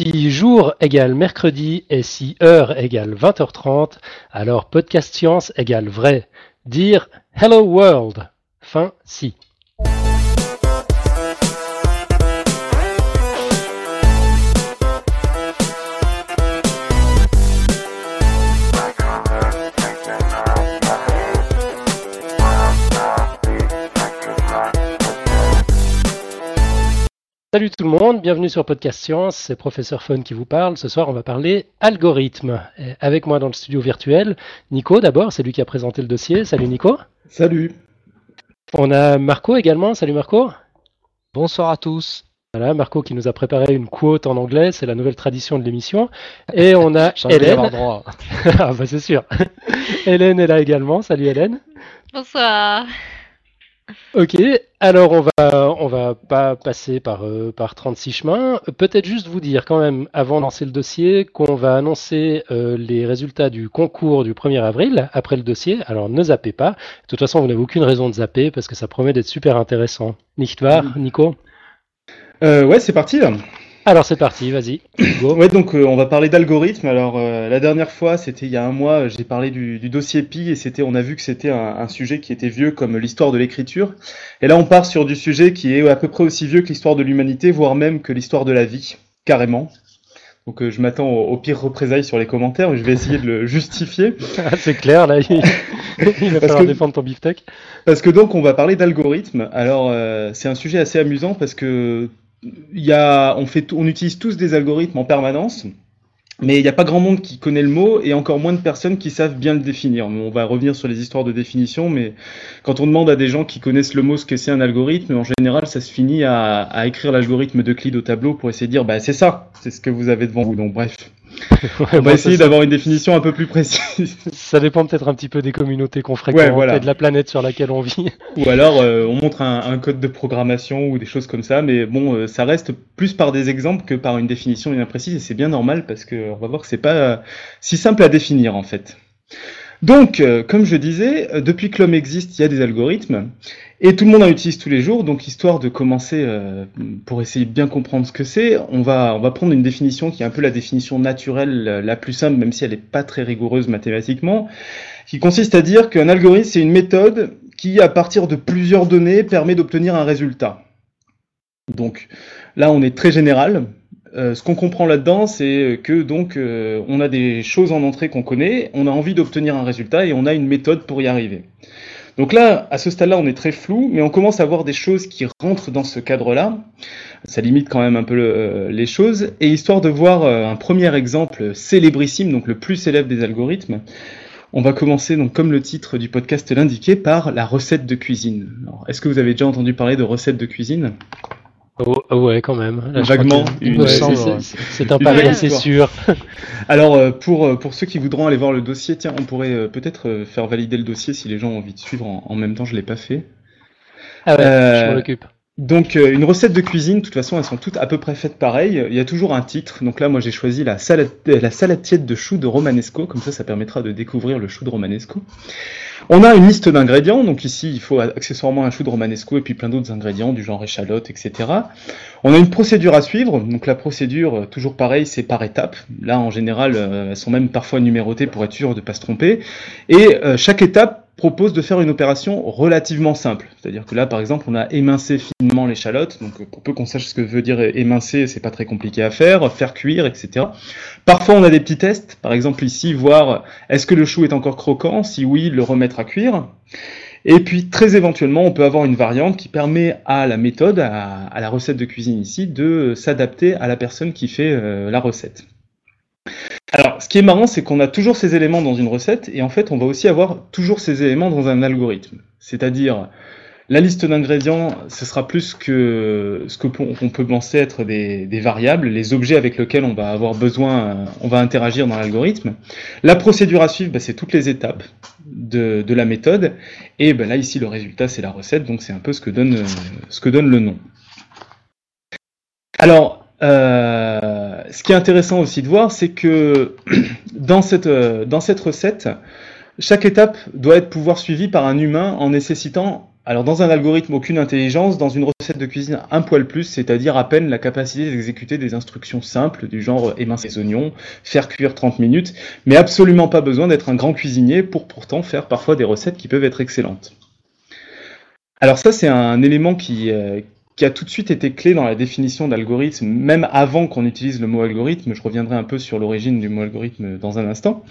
Si jour égale mercredi et si heure égale 20h30, alors podcast science égale vrai. Dire Hello World. Fin si. Salut tout le monde, bienvenue sur Podcast Science, c'est Professeur Fun qui vous parle. Ce soir, on va parler algorithme. avec moi dans le studio virtuel, Nico d'abord, c'est lui qui a présenté le dossier. Salut Nico. Salut. On a Marco également. Salut Marco. Bonsoir à tous. Voilà, Marco qui nous a préparé une quote en anglais, c'est la nouvelle tradition de l'émission. Et on a Hélène. droit. ah bah c'est sûr. Hélène est là également. Salut Hélène. Bonsoir. Ok, alors on va on va pas passer par euh, par 36 chemins. Peut-être juste vous dire quand même avant de lancer le dossier qu'on va annoncer euh, les résultats du concours du 1er avril après le dossier. Alors ne zappez pas. De toute façon, vous n'avez aucune raison de zapper parce que ça promet d'être super intéressant. Nicht wahr, Nico? Euh, Ouais, c'est parti. Alors c'est parti, vas-y. ouais, donc euh, on va parler d'algorithmes. Alors euh, la dernière fois, c'était il y a un mois, j'ai parlé du, dossier Pi et c'était, on a vu que c'était un, sujet qui était vieux comme l'histoire de l'écriture. Et là, on part sur du sujet qui est à peu près aussi vieux que l'histoire de l'humanité, voire même que l'histoire de la vie, carrément. Donc euh, je m'attends au, pire représailles sur les commentaires, mais je vais essayer de le justifier. Ah, c'est clair, là, il, va falloir défendre ton beefsteak. Parce que donc on va parler d'algorithmes. Alors c'est un sujet assez amusant parce que y a, on, utilise tous des algorithmes en permanence, mais il n'y a pas grand monde qui connaît le mot et encore moins de personnes qui savent bien le définir. On va revenir sur les histoires de définition, mais quand on demande à des gens qui connaissent le mot ce que c'est un algorithme, en général, ça se finit à, à écrire l'algorithme de Clyde au tableau pour essayer de dire, bah, c'est ça, c'est ce que vous avez devant vous. Donc, bref. On va essayer d'avoir une définition un peu plus précise. Ça dépend peut-être un petit peu des communautés qu'on fréquente et de la planète sur laquelle on vit. Ou alors euh, on montre un, code de programmation ou des choses comme ça, mais bon, euh, ça reste plus par des exemples que par une définition bien précise et c'est bien normal parce qu'on va voir que c'est pas euh, si simple à définir en fait. Donc, comme je disais, depuis que l'homme existe, il y a des algorithmes. Et tout le monde en utilise tous les jours, donc histoire de commencer, euh, pour essayer de bien comprendre ce que c'est, on va, on va prendre une définition qui est un peu la définition naturelle la plus simple, même si elle n'est pas très rigoureuse mathématiquement, qui consiste à dire qu'un algorithme, c'est une méthode qui, à partir de plusieurs données, permet d'obtenir un résultat. Donc là, on est très général. Euh, ce qu'on comprend là-dedans, c'est que donc euh, on a des choses en entrée qu'on connaît, on a envie d'obtenir un résultat et on a une méthode pour y arriver. Donc là, à ce stade-là, on est très flou, mais on commence à voir des choses qui rentrent dans ce cadre-là. Ça limite quand même un peu euh, les choses. Et histoire de voir un premier exemple célébrissime, donc le plus célèbre des algorithmes, on va commencer, comme le titre du podcast l'indiquait, par la recette de cuisine. Est-ce que vous avez déjà entendu parler de recette de cuisine? Oh, ouais, quand même. Vaguement. c'est un pari assez sûr. Alors, euh, pour, euh, pour ceux qui voudront aller voir le dossier, tiens, on pourrait euh, peut-être faire valider le dossier si les gens ont envie de suivre en, même temps. Je l'ai pas fait. Ah ouais, je m'en occupe. Donc, une recette de cuisine, de toute façon, elles sont toutes à peu près faites pareil. Il y a toujours un titre. Donc là, moi, j'ai choisi la salade, la salatiette de choux de Romanesco. Comme ça, ça permettra de découvrir le chou de Romanesco. On a une liste d'ingrédients, donc ici il faut accessoirement un chou de romanesco et puis plein d'autres ingrédients du genre échalote, etc. On a une procédure à suivre, donc la procédure, euh, toujours pareil, c'est par étapes. Là en général, euh, elles sont même parfois numérotées pour être sûr de ne pas se tromper. Et euh, chaque étape propose de faire une opération relativement simple. C'est-à-dire que là, par exemple, on a émincé finement l'échalote. Donc, pour peu qu'on sache ce que veut dire émincer, c'est pas très compliqué à faire. Faire cuire, etc. Parfois, on a des petits tests. Par exemple, ici, voir est-ce que le chou est encore croquant? Si oui, le remettre à cuire. Et puis, très éventuellement, on peut avoir une variante qui permet à la méthode, à, la recette de cuisine ici, de s'adapter à la personne qui fait euh, la recette. Alors, ce qui est marrant, c'est qu'on a toujours ces éléments dans une recette, et en fait, on va aussi avoir toujours ces éléments dans un algorithme. C'est-à-dire, la liste d'ingrédients, ce sera plus que ce qu'on peut penser être des, variables, les objets avec lesquels on va avoir besoin, on va interagir dans l'algorithme. La procédure à suivre, bah, c'est toutes les étapes de, la méthode, et bah, là, ici, le résultat, c'est la recette, donc c'est un peu ce que donne, ce que donne le nom. Alors, euh, ce qui est intéressant aussi de voir, c'est que dans cette, euh, dans cette recette, chaque étape doit être pouvoir suivie par un humain en nécessitant Alors dans un algorithme, aucune intelligence, dans une recette de cuisine, un poil plus, c'est-à-dire à peine la capacité d'exécuter des instructions simples du genre émincer les oignons, faire cuire 30 minutes, mais absolument pas besoin d'être un grand cuisinier pour pourtant faire parfois des recettes qui peuvent être excellentes. Alors ça c'est un élément qui, euh, qui a tout de suite été clé dans la définition d'algorithme, même avant qu'on utilise le mot algorithme, je reviendrai un peu sur l'origine du mot algorithme dans un instant,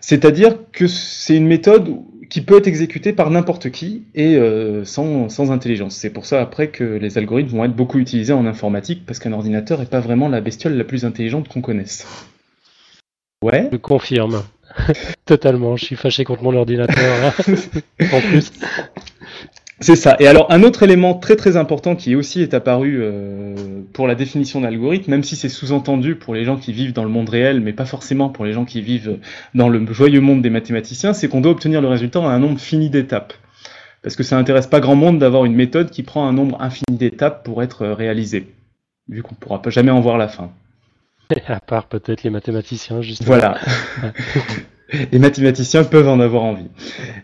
c'est-à-dire que c'est une méthode qui peut être exécuté par n'importe qui et euh, sans, sans, intelligence. C'est pour ça après que les algorithmes vont être beaucoup utilisés en informatique parce qu'un ordinateur n'est pas vraiment la bestiole la plus intelligente qu'on connaisse. Ouais. Je confirme. Totalement. Je suis fâché contre mon ordinateur. En plus. C'est ça. Et alors un autre élément très très important qui aussi est apparu euh, pour la définition d'algorithme, même si c'est sous-entendu pour les gens qui vivent dans le monde réel, mais pas forcément pour les gens qui vivent dans le joyeux monde des mathématiciens, c'est qu'on doit obtenir le résultat en un nombre fini d'étapes. Parce que ça n'intéresse pas grand monde d'avoir une méthode qui prend un nombre infini d'étapes pour être réalisée, vu qu'on ne pourra pas jamais en voir la fin. À part peut-être les mathématiciens, justement. Voilà. les mathématiciens peuvent en avoir envie.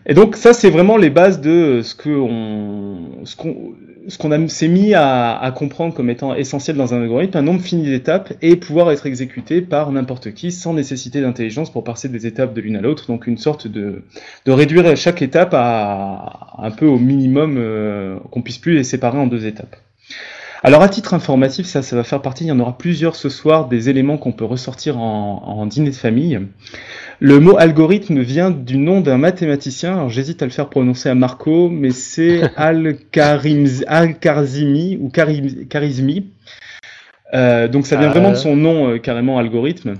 Et donc ça, c'est vraiment les bases de ce qu'on ce qu'on ce qu'on s'est mis à, comprendre comme étant essentiel dans un algorithme, un nombre fini d'étapes et pouvoir être exécuté par n'importe qui sans nécessité d'intelligence pour passer des étapes de l'une à l'autre. Donc une sorte de, de réduire chaque étape à un peu au minimum euh, qu'on puisse plus les séparer en deux étapes. Alors à titre informatif, ça, ça va faire partie, il y en aura plusieurs ce soir, des éléments qu'on peut ressortir en dîner de famille. Le mot algorithme vient du nom d'un mathématicien, alors j'hésite à le faire prononcer à Marco, mais c'est Al-Karzimi ou Karizmi. Euh, donc ça vient vraiment de euh. son nom euh, carrément algorithme.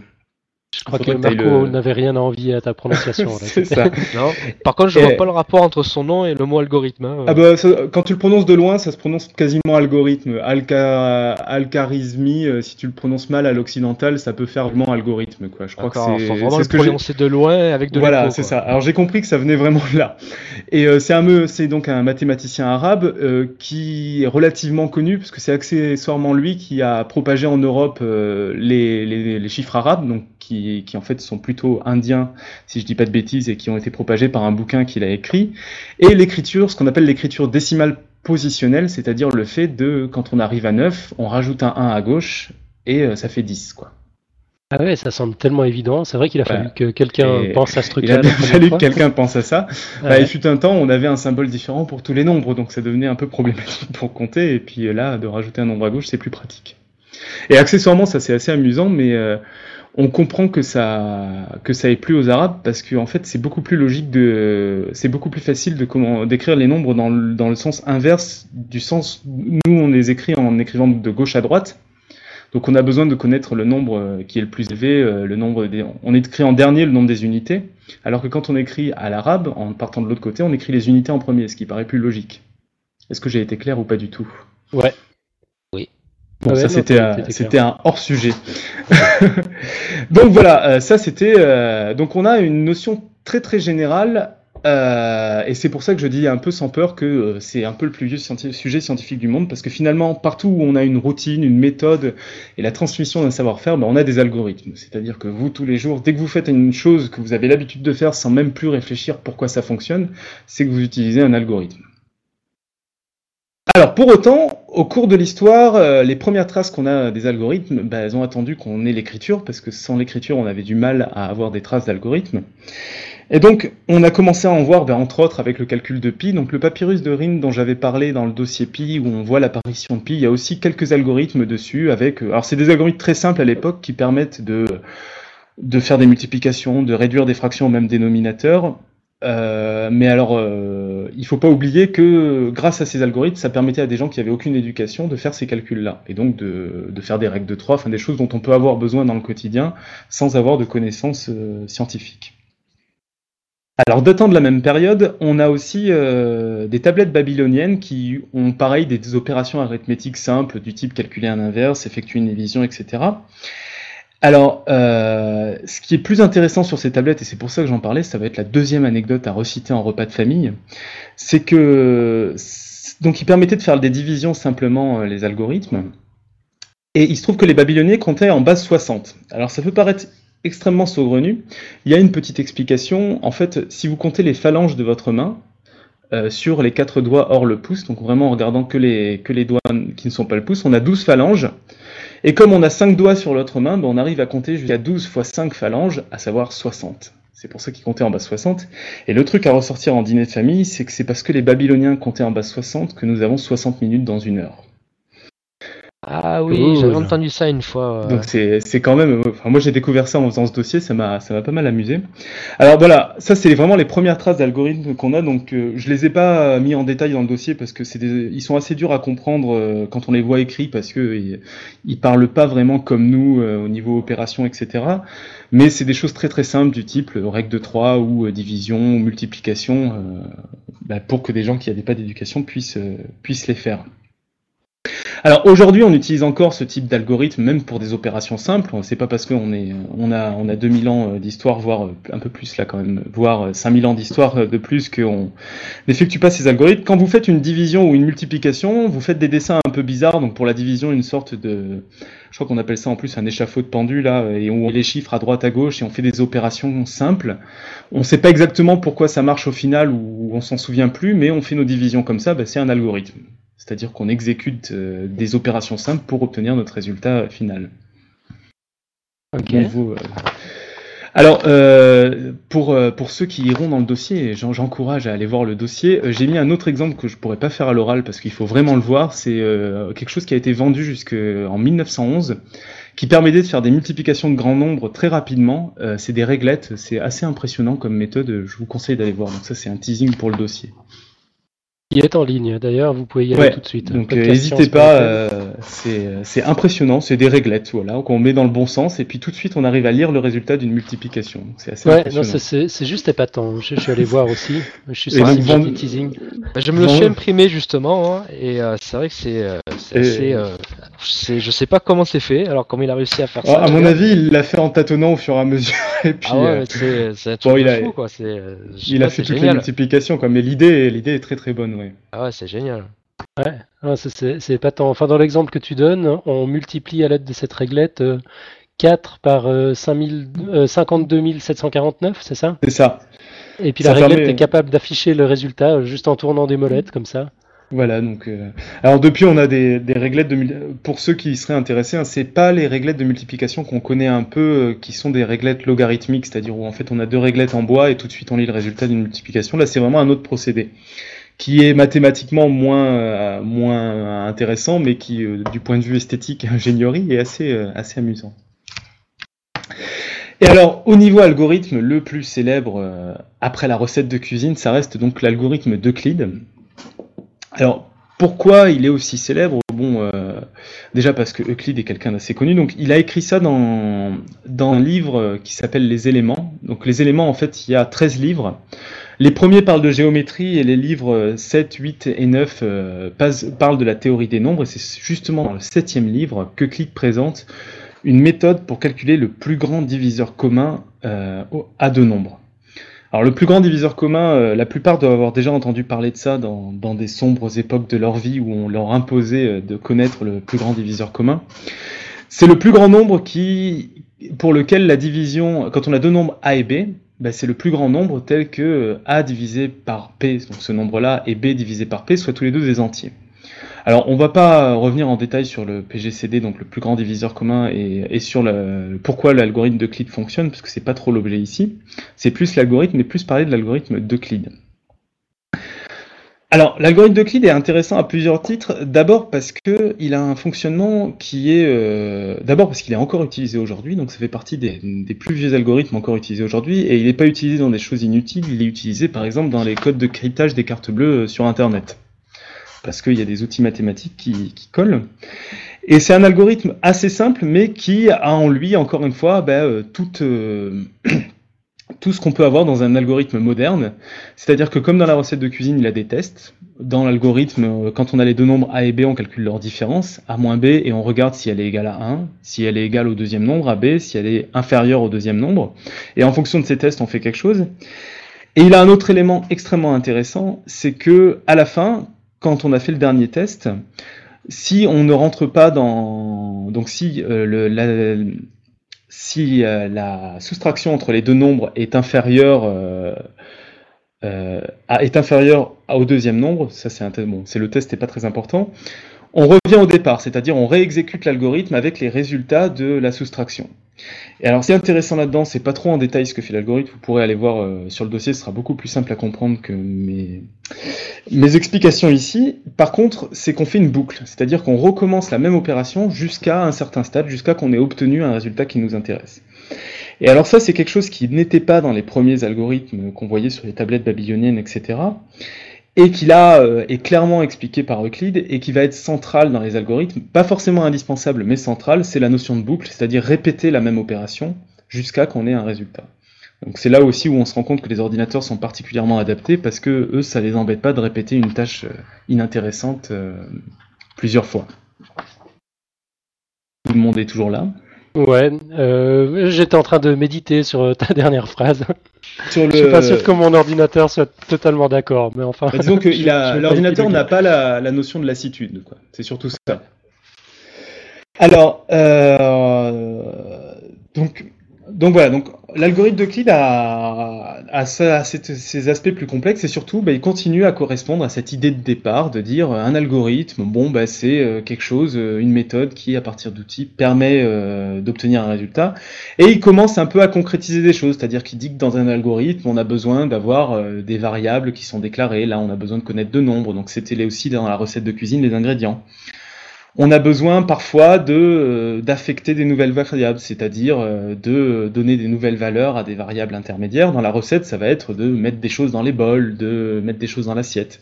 Je crois que Marco n'avait rien à envier à ta prononciation. c'est ça. Par contre, je ne vois pas le rapport entre son nom et le mot algorithme. Hein. Ah bah, quand tu le prononces de loin, ça se prononce quasiment algorithme. Alca... Alcarismi, euh, si tu le prononces mal à l'occidental, ça peut faire vraiment algorithme. Quoi. Je crois que c'est le prononcer de loin avec de Voilà, c'est ça. Alors j'ai compris que ça venait vraiment là. Et euh, c'est un, c'est donc un mathématicien arabe euh, qui est relativement connu, parce que c'est accessoirement lui qui a propagé en Europe les, les, les chiffres arabes, donc qui qui, en fait sont plutôt indiens, si je dis pas de bêtises, et qui ont été propagés par un bouquin qu'il a écrit, et l'écriture, ce qu'on appelle l'écriture décimale positionnelle, c'est-à-dire le fait de, quand on arrive à 9, on rajoute un 1 à gauche, et euh, ça fait 10, quoi. Ah ouais, ça semble tellement évident. C'est vrai qu'il a fallu que quelqu'un pense à ce truc-là. Il a fallu que quelqu'un pense à ça. Ah bah, Il fut un temps, on avait un symbole différent pour tous les nombres, donc ça devenait un peu problématique pour compter. Et puis là, de rajouter un nombre à gauche, c'est plus pratique. Et accessoirement, ça c'est assez amusant, mais euh, on comprend que ça que ça est plus aux arabes parce que en fait c'est beaucoup plus logique de c'est beaucoup plus facile de comment d'écrire les nombres dans le, dans le sens inverse du sens nous on les écrit en écrivant de gauche à droite. Donc on a besoin de connaître le nombre euh, qui est le plus élevé euh, le nombre des, on écrit en dernier le nombre des unités alors que quand on écrit à l'arabe en partant de l'autre côté on écrit les unités en premier ce qui paraît plus logique. Est-ce que j'ai été clair ou pas du tout? Ouais Bon, ça c'était c'était un hors sujet. donc voilà, euh, ça c'était euh, donc on a une notion très très générale euh, et c'est pour ça que je dis un peu sans peur que c'est un peu le plus vieux sujet scientifique du monde parce que finalement partout où on a une routine, une méthode et la transmission d'un savoir-faire, ben, on a des algorithmes. C'est-à-dire que vous tous les jours, dès que vous faites une chose que vous avez l'habitude de faire sans même plus réfléchir pourquoi ça fonctionne, c'est que vous utilisez un algorithme. Alors pour autant, au cours de l'histoire, euh, les premières traces qu'on a des algorithmes, bah, elles ont attendu qu'on ait l'écriture, parce que sans l'écriture, on avait du mal à avoir des traces d'algorithmes. Et donc, on a commencé à en voir, bah, entre autres, avec le calcul de pi. Donc le papyrus de Rhind dont j'avais parlé dans le dossier pi, où on voit l'apparition de pi, il y a aussi quelques algorithmes dessus. Avec, euh, alors c'est des algorithmes très simples à l'époque qui permettent de faire des multiplications, de réduire des fractions au même dénominateur, euh, mais alors, il faut pas oublier que grâce à ces algorithmes, ça permettait à des gens qui avaient aucune éducation de faire ces calculs-là, et donc de, faire des règles de 3, enfin des choses dont on peut avoir besoin dans le quotidien sans avoir de connaissances euh, scientifiques. Alors, datant de la même période, on a aussi euh, des tablettes babyloniennes qui ont pareil des opérations arithmétiques simples du type calculer un inverse, effectuer une division, etc. Alors, euh, ce qui est plus intéressant sur ces tablettes, et c'est pour ça que j'en parlais, ça va être la deuxième anecdote à reciter en repas de famille, c'est que donc ils permettaient de faire des divisions simplement euh, les algorithmes, et il se trouve que les Babyloniens comptaient en base 60. Alors ça peut paraître extrêmement saugrenu. Il y a une petite explication. En fait, si vous comptez les phalanges de votre main, sur les quatre doigts hors le pouce, donc vraiment en regardant que les, que les doigts qui ne sont pas le pouce, on a 12 phalanges. Et comme on a 5 doigts sur l'autre main, ben on arrive à compter jusqu'à 12 fois 5 phalanges, à savoir 60. C'est pour ça qu'ils comptaient en base 60. Et le truc à ressortir en dîner de famille, c'est que c'est parce que les Babyloniens comptaient en base 60 que nous avons 60 minutes dans une heure. Ah oui, j'avais entendu ça une fois. Donc c'est quand même. Enfin, moi j'ai découvert ça en faisant ce dossier, ça m'a ça m'a pas mal amusé. Alors voilà, ça c'est vraiment les premières traces d'algorithmes qu'on a. Donc euh, je les ai pas mis en détail dans le dossier parce que c'est ils sont assez durs à comprendre euh, quand on les voit écrits parce que ils, parlent pas vraiment comme nous euh, au niveau opération etc. Mais c'est des choses très très simples du type règle de 3 ou division ou multiplication bah, pour que des gens qui n'avaient pas d'éducation puissent puissent les faire. Alors aujourd'hui, on utilise encore ce type d'algorithme, même pour des opérations simples. C'est pas parce qu'on on a, on a 2000 ans euh, d'histoire, voire euh, un peu plus là quand même, voire 5000 euh, ans d'histoire de plus qu'on n'effectue pas ces algorithmes. Quand vous faites une division ou une multiplication, vous faites des dessins un peu bizarres. Donc pour la division, une sorte de, je crois qu'on appelle ça en plus un échafaud de pendu là, et on les chiffres à droite à gauche et on fait des opérations simples. On ne sait pas exactement pourquoi ça marche au final ou on s'en souvient plus, mais on fait nos divisions comme ça. Bah, c'est un algorithme. C'est-à-dire qu'on exécute euh, des opérations simples pour obtenir notre résultat final. Euh, alors, euh, pour, pour ceux qui iront dans le dossier, j'encourage à aller voir le dossier, j'ai mis un autre exemple que je pourrais pas faire à l'oral parce qu'il faut vraiment le voir. C'est quelque chose qui a été vendu jusqu'en 1911, qui permettait de faire des multiplications de grands nombres très rapidement. c'est des réglettes, c'est assez impressionnant comme méthode, je vous conseille d'aller voir. Donc ça, c'est un teasing pour le dossier. Il est en ligne, d'ailleurs, vous pouvez y aller tout de suite. Donc euh, n'hésitez pas, euh, c'est impressionnant, c'est des réglettes voilà, qu'on met dans le bon sens et puis tout de suite on arrive à lire le résultat d'une multiplication. C'est assez ouais, c'est juste épatant. Je, suis allé voir aussi. Je suis sensible teasing. Bah, je me le suis imprimé justement hein, et euh, c'est vrai que c'est assez. je sais pas comment c'est fait. Alors comment il a réussi à faire ça À mon avis, il l'a fait en tâtonnant au fur et à mesure. et puis, ah ouais, c'est un truc il a, fou quoi. Il a fait toutes les multiplications quoi, mais l'idée l'idée est très très bonne. Ah ouais, c'est génial. Ouais, c'est pas tant. Enfin, dans l'exemple que tu donnes, on multiplie à l'aide de cette réglette 4 euh, par 52 749, c'est ça? C'est ça. Et puis la réglette est capable d'afficher le résultat euh, juste en tournant des molettes comme ça. Voilà, donc. Euh, alors depuis, on a des, des réglettes de. Pour ceux qui seraient intéressés, hein, c'est pas les réglettes de multiplication qu'on connaît un peu, qui sont des réglettes logarithmiques, c'est-à-dire où en fait on a deux réglettes en bois et tout de suite on lit le résultat d'une multiplication. Là, c'est vraiment un autre procédé qui est mathématiquement moins, euh, moins intéressant, mais qui, euh, du point de vue esthétique et ingénierie, est assez, euh, assez amusant. Et alors, au niveau algorithme, le plus célèbre après la recette de cuisine, ça reste donc l'algorithme d'Euclide. Alors, pourquoi il est aussi célèbre? Bon, déjà parce que Euclide est quelqu'un d'assez connu. Donc, il a écrit ça dans, dans un livre qui s'appelle Les éléments. Donc, les éléments, en fait, il y a 13 livres. Les premiers parlent de géométrie et les livres 7, 8 et 9 euh, parlent de la théorie des nombres. Et c'est justement dans le septième livre que Click présente une méthode pour calculer le plus grand diviseur commun euh, à deux nombres. Alors le plus grand diviseur commun, euh, la plupart doivent avoir déjà entendu parler de ça dans, dans, des sombres époques de leur vie où on leur imposait de connaître le plus grand diviseur commun. C'est le plus grand nombre qui, pour lequel la division, quand on a deux nombres A et B, bah, c'est le plus grand nombre tel que euh, A divisé par P, donc ce nombre-là, et B divisé par P, soit tous les deux des entiers. Alors, on va pas revenir en détail sur le PGCD, donc le plus grand diviseur commun, et, sur le, pourquoi l'algorithme d'Euclide fonctionne, parce que c'est pas trop l'objet ici. C'est plus l'algorithme, mais plus parler de l'algorithme d'Euclide. Alors, l'algorithme d'Euclide est intéressant à plusieurs titres. D'abord parce que il a un fonctionnement qui est, euh, d'abord parce qu'il est encore utilisé aujourd'hui, donc ça fait partie des, plus vieux algorithmes encore utilisés aujourd'hui, et il n'est pas utilisé dans des choses inutiles. Il est utilisé, par exemple, dans les codes de cryptage des cartes bleues euh, sur Internet, parce qu'il y a des outils mathématiques qui, collent. Et c'est un algorithme assez simple, mais qui a en lui, encore une fois, euh, toute tout ce qu'on peut avoir dans un algorithme moderne. C'est-à-dire que comme dans la recette de cuisine, il a des tests. Dans l'algorithme, euh, quand on a les deux nombres A et B, on calcule leur différence, A moins B, et on regarde si elle est égale à 1, si elle est égale au deuxième nombre, à B, si elle est inférieure au deuxième nombre. Et en fonction de ces tests, on fait quelque chose. Et il a un autre élément extrêmement intéressant, c'est que à la fin, quand on a fait le dernier test, si on ne rentre pas dans... Donc si euh, le, si euh, la soustraction entre les deux nombres est inférieure, euh, est inférieur au deuxième nombre, ça c'est le test n'est pas très important, on revient au départ, c'est-à-dire on réexécute l'algorithme avec les résultats de la soustraction. Et alors, c'est intéressant là-dedans, c'est pas trop en détail ce que fait l'algorithme. Vous pourrez aller voir euh, sur le dossier, ce sera beaucoup plus simple à comprendre que mes, mes explications ici. Par contre, c'est qu'on fait une boucle, c'est-à-dire qu'on recommence la même opération jusqu'à un certain stade, jusqu'à qu'on ait obtenu un résultat qui nous intéresse. Et alors ça, c'est quelque chose qui n'était pas dans les premiers algorithmes qu'on voyait sur les tablettes babyloniennes, etc et qui là euh, est clairement expliqué par Euclide et qui va être central dans les algorithmes, pas forcément indispensable mais central, c'est la notion de boucle, c'est-à-dire répéter la même opération jusqu'à qu'on ait un résultat. Donc c'est là aussi où on se rend compte que les ordinateurs sont particulièrement adaptés parce que eux, ça les embête pas de répéter une tâche euh, inintéressante euh, plusieurs fois. Tout le monde est toujours là. Ouais, euh, j'étais en train de méditer sur euh, ta dernière phrase. Sur le... Je suis pas sûr que mon ordinateur soit totalement d'accord, mais enfin. Bah, disons que l'ordinateur n'a pas la, la, notion de lassitude, quoi. C'est surtout ça. Alors, euh, donc donc voilà, donc l'algorithme d'Euclide a, a, ses aspects plus complexes et surtout bah, il continue à correspondre à cette idée de départ de dire euh, un algorithme, bon bah c'est euh, quelque chose, euh, une méthode qui à partir d'outils permet d'obtenir un résultat. Et il commence un peu à concrétiser des choses, c'est-à-dire qu'il dit que dans un algorithme on a besoin d'avoir des variables qui sont déclarées, là on a besoin de connaître deux nombres, donc c'était aussi dans la recette de cuisine les ingrédients on a besoin parfois de euh, d'affecter des nouvelles variables, c'est-à-dire euh, de donner des nouvelles valeurs à des variables intermédiaires. Dans la recette, ça va être de mettre des choses dans les bols, de mettre des choses dans l'assiette.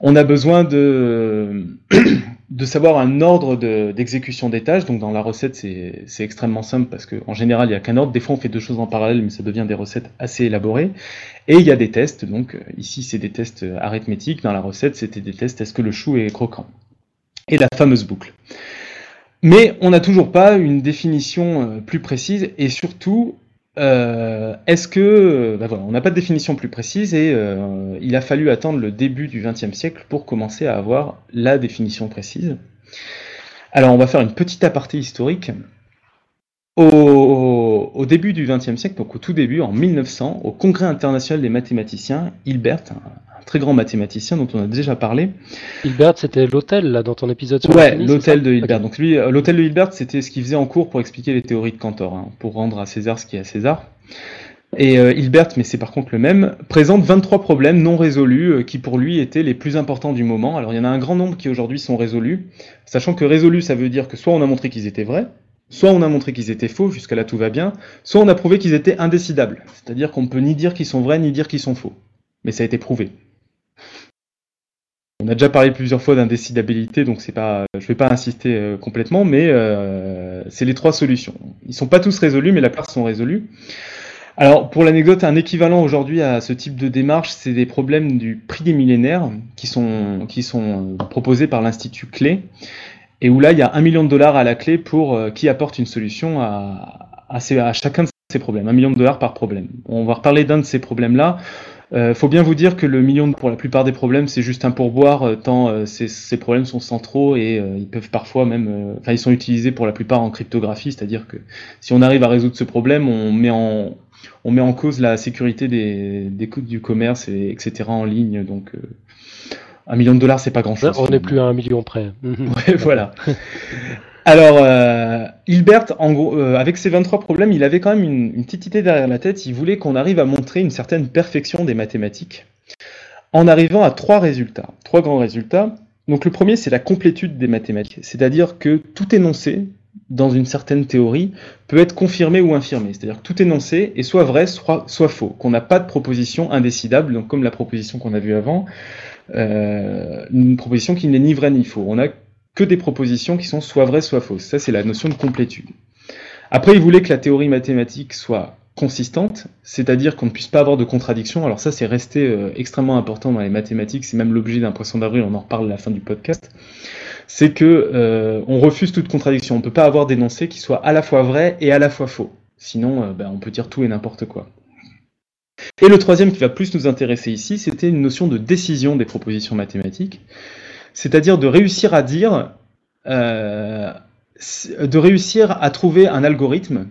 On a besoin de, de savoir un ordre d'exécution des tâches. Donc dans la recette, c'est extrêmement simple parce qu'en général, il n'y a qu'un ordre. Des fois, on fait deux choses en parallèle, mais ça devient des recettes assez élaborées. Et il y a des tests. Donc ici, c'est des tests arithmétiques. Dans la recette, c'était des tests est-ce que le chou est croquant? Et la fameuse boucle. Mais on n'a toujours pas une définition euh, plus précise et surtout, euh, est-ce que. Ben voilà, on n'a pas de définition plus précise et euh, il a fallu attendre le début du XXe siècle pour commencer à avoir la définition précise. Alors on va faire une petite aparté historique. Au, au début du XXe siècle, donc au tout début, en 1900, au Congrès international des mathématiciens, Hilbert, très grand mathématicien dont on a déjà parlé. Hilbert, c'était l'hôtel là dans ton épisode sur Ouais, l'hôtel de Hilbert. Donc lui, euh, l'hôtel de Hilbert, c'était ce qu'il faisait en cours pour expliquer les théories de Cantor, hein, pour rendre à César ce qui est à César. Et euh, Hilbert, mais c'est par contre le même, présente 23 problèmes non résolus euh, qui pour lui étaient les plus importants du moment. Alors il y en a un grand nombre qui aujourd'hui sont résolus, sachant que résolus ça veut dire que soit on a montré qu'ils étaient vrais, soit on a montré qu'ils étaient faux, jusqu'à là tout va bien, soit on a prouvé qu'ils étaient indécidables, c'est-à-dire qu'on ne peut ni dire qu'ils sont vrais ni dire qu'ils sont faux. Mais ça a été prouvé. On a déjà parlé plusieurs fois d'indécidabilité, donc pas, je vais pas insister euh, complètement, mais euh, c'est les trois solutions. Ils sont pas tous résolus, mais la plupart sont résolus. Alors, pour l'anecdote, un équivalent aujourd'hui à ce type de démarche, c'est des problèmes du prix des millénaires qui sont, qui sont proposés par l'Institut Clé, et où là, il y a un million de dollars à la clé pour euh, qui apporte une solution à, à, à chacun de ces problèmes. Un million de dollars par problème. On va reparler d'un de ces problèmes-là. Euh, faut bien vous dire que le million pour la plupart des problèmes c'est juste un pourboire euh, tant euh, ces, ces, problèmes sont centraux et euh, ils peuvent parfois même, enfin ils sont utilisés pour la plupart en cryptographie, c'est-à-dire que si on arrive à résoudre ce problème, on met en on met en cause la sécurité des, des coûts du commerce et etc en ligne donc un million de dollars, c'est pas grand-chose. On n'est plus à un million près. ouais, voilà. Alors, euh, Hilbert, en gros, euh, avec ses 23 problèmes, il avait quand même une, petite idée derrière la tête. Il voulait qu'on arrive à montrer une certaine perfection des mathématiques en arrivant à trois résultats, trois grands résultats. Donc le premier, c'est la complétude des mathématiques, c'est-à-dire que tout énoncé dans une certaine théorie peut être confirmé ou infirmé, c'est-à-dire que tout énoncé est soit vrai, soit, soit faux, qu'on n'a pas de proposition indécidable, donc comme la proposition qu'on a vue avant, une proposition qui n'est ni vraie ni faux. On a que des propositions qui sont soit vraies, soit fausses. Ça, c'est la notion de complétude. Après, il voulait que la théorie mathématique soit consistante, c'est-à-dire qu'on ne puisse pas avoir de contradiction. Alors ça, c'est resté euh, extrêmement important dans les mathématiques, c'est même l'objet d'un poisson d'avril, on en reparle à la fin du podcast. C'est que euh, on refuse toute contradiction. On ne peut pas avoir d'énoncé qui soit à la fois vrai et à la fois faux. Sinon, euh, ben, on peut dire tout et n'importe quoi. Et le troisième qui va plus nous intéresser ici, c'était une notion de décision des propositions mathématiques c'est-à-dire de réussir à dire, euh, de réussir à trouver un algorithme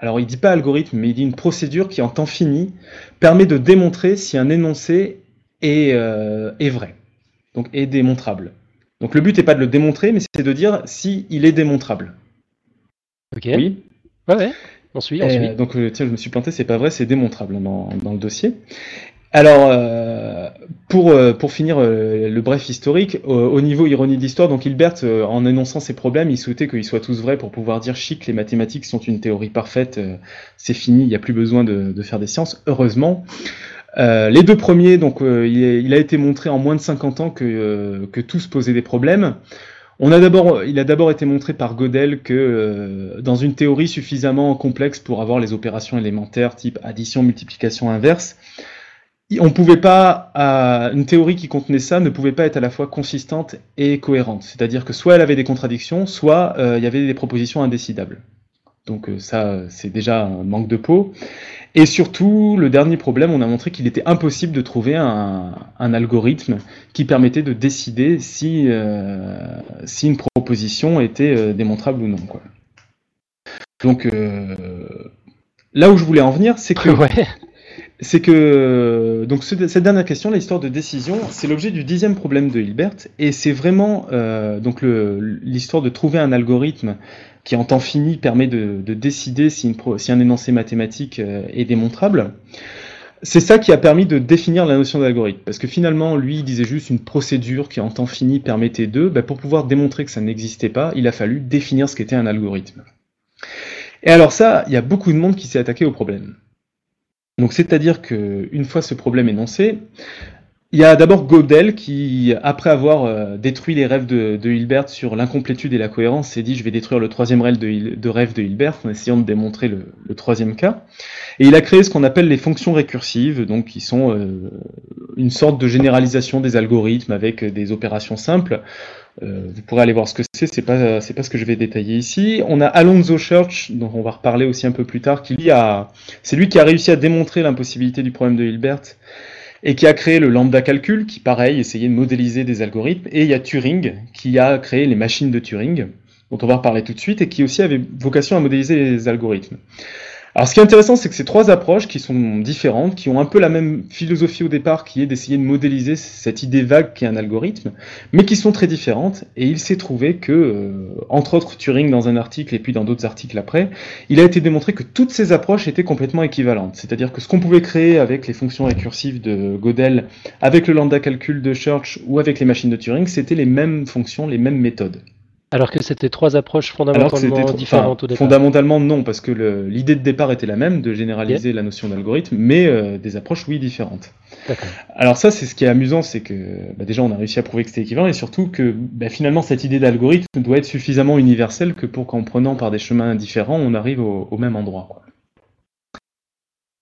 alors il dit pas algorithme, mais il dit une procédure qui en temps fini permet de démontrer si un énoncé est, euh, est vrai, donc est démontrable. Donc le but n'est pas de le démontrer, mais c'est de dire si il est démontrable. Ok. Oui. Ouais, ouais. Euh, donc euh, tiens, je me suis planté, c'est pas vrai, c'est démontrable dans, dans le dossier. Alors, euh, pour, pour finir le bref historique, au, au niveau ironie d'histoire, donc Hilbert, en énonçant ses problèmes, il souhaitait qu'ils soient tous vrais pour pouvoir dire chic, les mathématiques sont une théorie parfaite, c'est fini, il n'y a plus besoin de, faire des sciences, heureusement. Les deux premiers, donc il, il a été montré en moins de 50 ans que, que tous posaient des problèmes. On a d'abord, il a d'abord été montré par Gödel que euh, dans une théorie suffisamment complexe pour avoir les opérations élémentaires type addition, multiplication inverse, on pouvait pas, une théorie qui contenait ça ne pouvait pas être à la fois consistante et cohérente. C'est-à-dire que soit elle avait des contradictions, soit euh, il y avait des propositions indécidables. Donc euh, ça, c'est déjà un manque de peau. Et surtout, le dernier problème, on a montré qu'il était impossible de trouver un, un algorithme qui permettait de décider si, euh, si une proposition était euh, démontrable ou non. Quoi. Donc euh, là où je voulais en venir, c'est que Ouais. c'est que donc ce- cette dernière question, l'histoire de décision, c'est l'objet du dixième problème de Hilbert, et c'est vraiment donc l'histoire de trouver un algorithme qui en temps fini permet de, de décider si, un énoncé mathématique euh, est démontrable. C'est ça qui a permis de définir la notion d'algorithme, parce que finalement, lui, il disait juste une procédure qui en temps fini permettait de, bah, pour pouvoir démontrer que ça n'existait pas, il a fallu définir ce qu'était un algorithme. Et alors ça, il y a beaucoup de monde qui s'est attaqué au problème. Donc c'est-à-dire que une fois ce problème énoncé, il y a d'abord Gödel qui, après avoir euh, détruit les rêves de, Hilbert sur l'incomplétude et la cohérence, s'est dit je vais détruire le troisième rêve de, Hilbert en essayant de démontrer le, troisième cas. Et il a créé ce qu'on appelle les fonctions récursives, donc qui sont euh, une sorte de généralisation des algorithmes avec des opérations simples. Euh, vous pourrez aller voir ce que c'est, c'est pas pas ce que je vais détailler ici. On a Alonso Church, dont on va reparler aussi un peu plus tard, qui lui a c'est lui qui a réussi à démontrer l'impossibilité du problème de Hilbert et qui a créé le lambda calcul, qui pareil essayait de modéliser des algorithmes. Et il y a Turing, qui a créé les machines de Turing, dont on va reparler tout de suite, et qui aussi avait vocation à modéliser les algorithmes. Alors ce qui est intéressant, c'est que ces trois approches qui sont différentes, qui ont un peu la même philosophie au départ, qui est d'essayer de modéliser cette idée vague qui est un algorithme, mais qui sont très différentes. Et il s'est trouvé que, euh, entre autres Turing dans un article et puis dans d'autres articles après, il a été démontré que toutes ces approches étaient complètement équivalentes. C'est-à-dire que ce qu'on pouvait créer avec les fonctions récursives de Gödel, avec le lambda calcul de Church ou avec les machines de Turing, c'était les mêmes fonctions, les mêmes méthodes. Alors que c'était trois approches fondamentalement trop- différentes enfin, au départ. fondamentalement non, parce que l'idée de départ était la même, de généraliser la notion d'algorithme, mais euh, des approches oui différentes. Alors ça, c'est ce qui est amusant, c'est que bah, déjà on a réussi à prouver que c'était équivalent, et surtout que bah, finalement cette idée d'algorithme doit être suffisamment universelle que pour qu'en prenant par des chemins différents, on arrive au, au même endroit. quoi.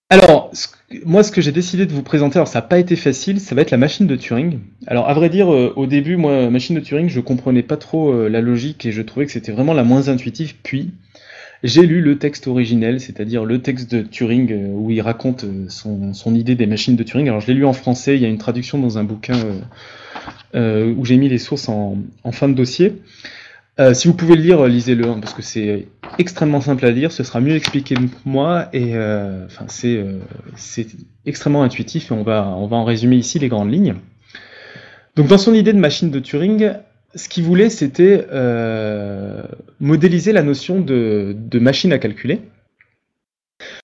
Alors, moi, ce que j'ai décidé de vous présenter, alors ça n'a pas été facile, ça va être la machine de Turing. Alors, à vrai dire, euh, au début, moi, machine de Turing, je comprenais pas trop euh, la logique et je trouvais que c'était vraiment la moins intuitive. Puis, j'ai lu le texte originel, c'est-à-dire le texte de Turing euh, où il raconte son, son idée des machines de Turing. Alors, je l'ai lu en français, il y a une traduction dans un bouquin où j'ai mis les sources en, en fin de dossier. Euh, si vous pouvez le lire, lisez-le, hein, parce que c'est extrêmement simple à lire, ce sera mieux expliqué que moi, et euh, euh, c'est extrêmement intuitif, et on va, on va en résumer ici les grandes lignes. Donc dans son idée de machine de Turing, ce qu'il voulait, c'était modéliser la notion de, de machine à calculer.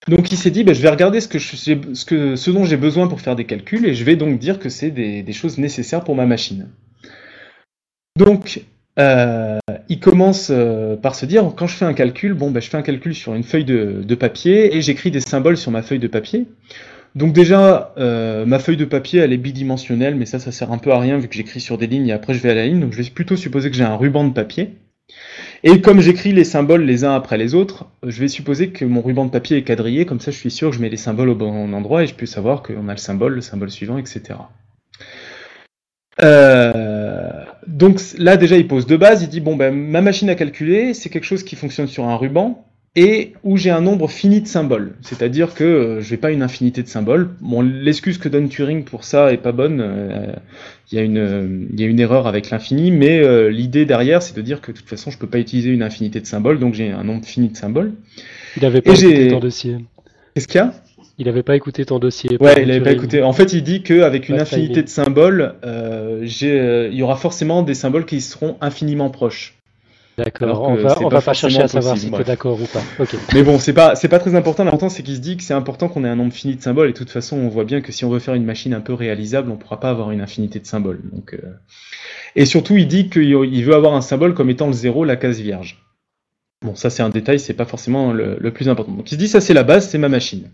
Donc il s'est dit, ben, je vais regarder ce, que je- ce, que, ce dont j'ai besoin pour faire des calculs, et je vais donc dire que c'est des, des choses nécessaires pour ma machine. Donc, il commence euh, par se dire, quand je fais un calcul, bon, ben, je fais un calcul sur une feuille de, papier et j'écris des symboles sur ma feuille de papier. Donc déjà, euh, ma feuille de papier, elle est bidimensionnelle, mais ça, ça sert un peu à rien vu que j'écris sur des lignes et après je vais à la ligne. Donc je vais plutôt supposer que j'ai un ruban de papier. Et comme j'écris les symboles les uns après les autres, je vais supposer que mon ruban de papier est quadrillé, comme ça je suis sûr que je mets les symboles au bon endroit et je peux savoir qu'on a le symbole, le symbole suivant, etc. Euh, donc là déjà il pose deux bases, il dit bon ben ma machine à calculer c'est quelque chose qui fonctionne sur un ruban et où j'ai un nombre fini de symboles, c'est-à-dire que euh, je n'ai pas une infinité de symboles. Bon l'excuse que donne Turing pour ça est pas bonne, euh, il y a une euh, il y a une erreur avec l'infini, mais l'idée derrière c'est de dire que de toute façon je peux pas utiliser une infinité de symboles donc j'ai un nombre fini de symboles. Il avait pas j'ai- ton dossier. Qu'est-ce qu'il y a? Il avait pas écouté ton dossier. Ouais, il avait pas écouté. En fait, il dit qu'avec une infinité de symboles, euh, euh, il y aura forcément des symboles qui seront infiniment proches. D'accord, on va, on pas va pas chercher à savoir possible, si tu es d'accord ou pas. Mais bon, c'est pas, pas très important. L'important, c'est qu'il se dit que c'est important qu'on ait un nombre fini de symboles. Et de toute façon, on voit bien que si on veut faire une machine un peu réalisable, on pourra pas avoir une infinité de symboles. Donc, euh, Et surtout, il dit qu'il il veut avoir un symbole comme étant le zéro, la case vierge. Bon, ça, c'est un détail, c'est pas forcément le, le plus important. Donc, il se dit, ça, c'est la base, c'est ma machine.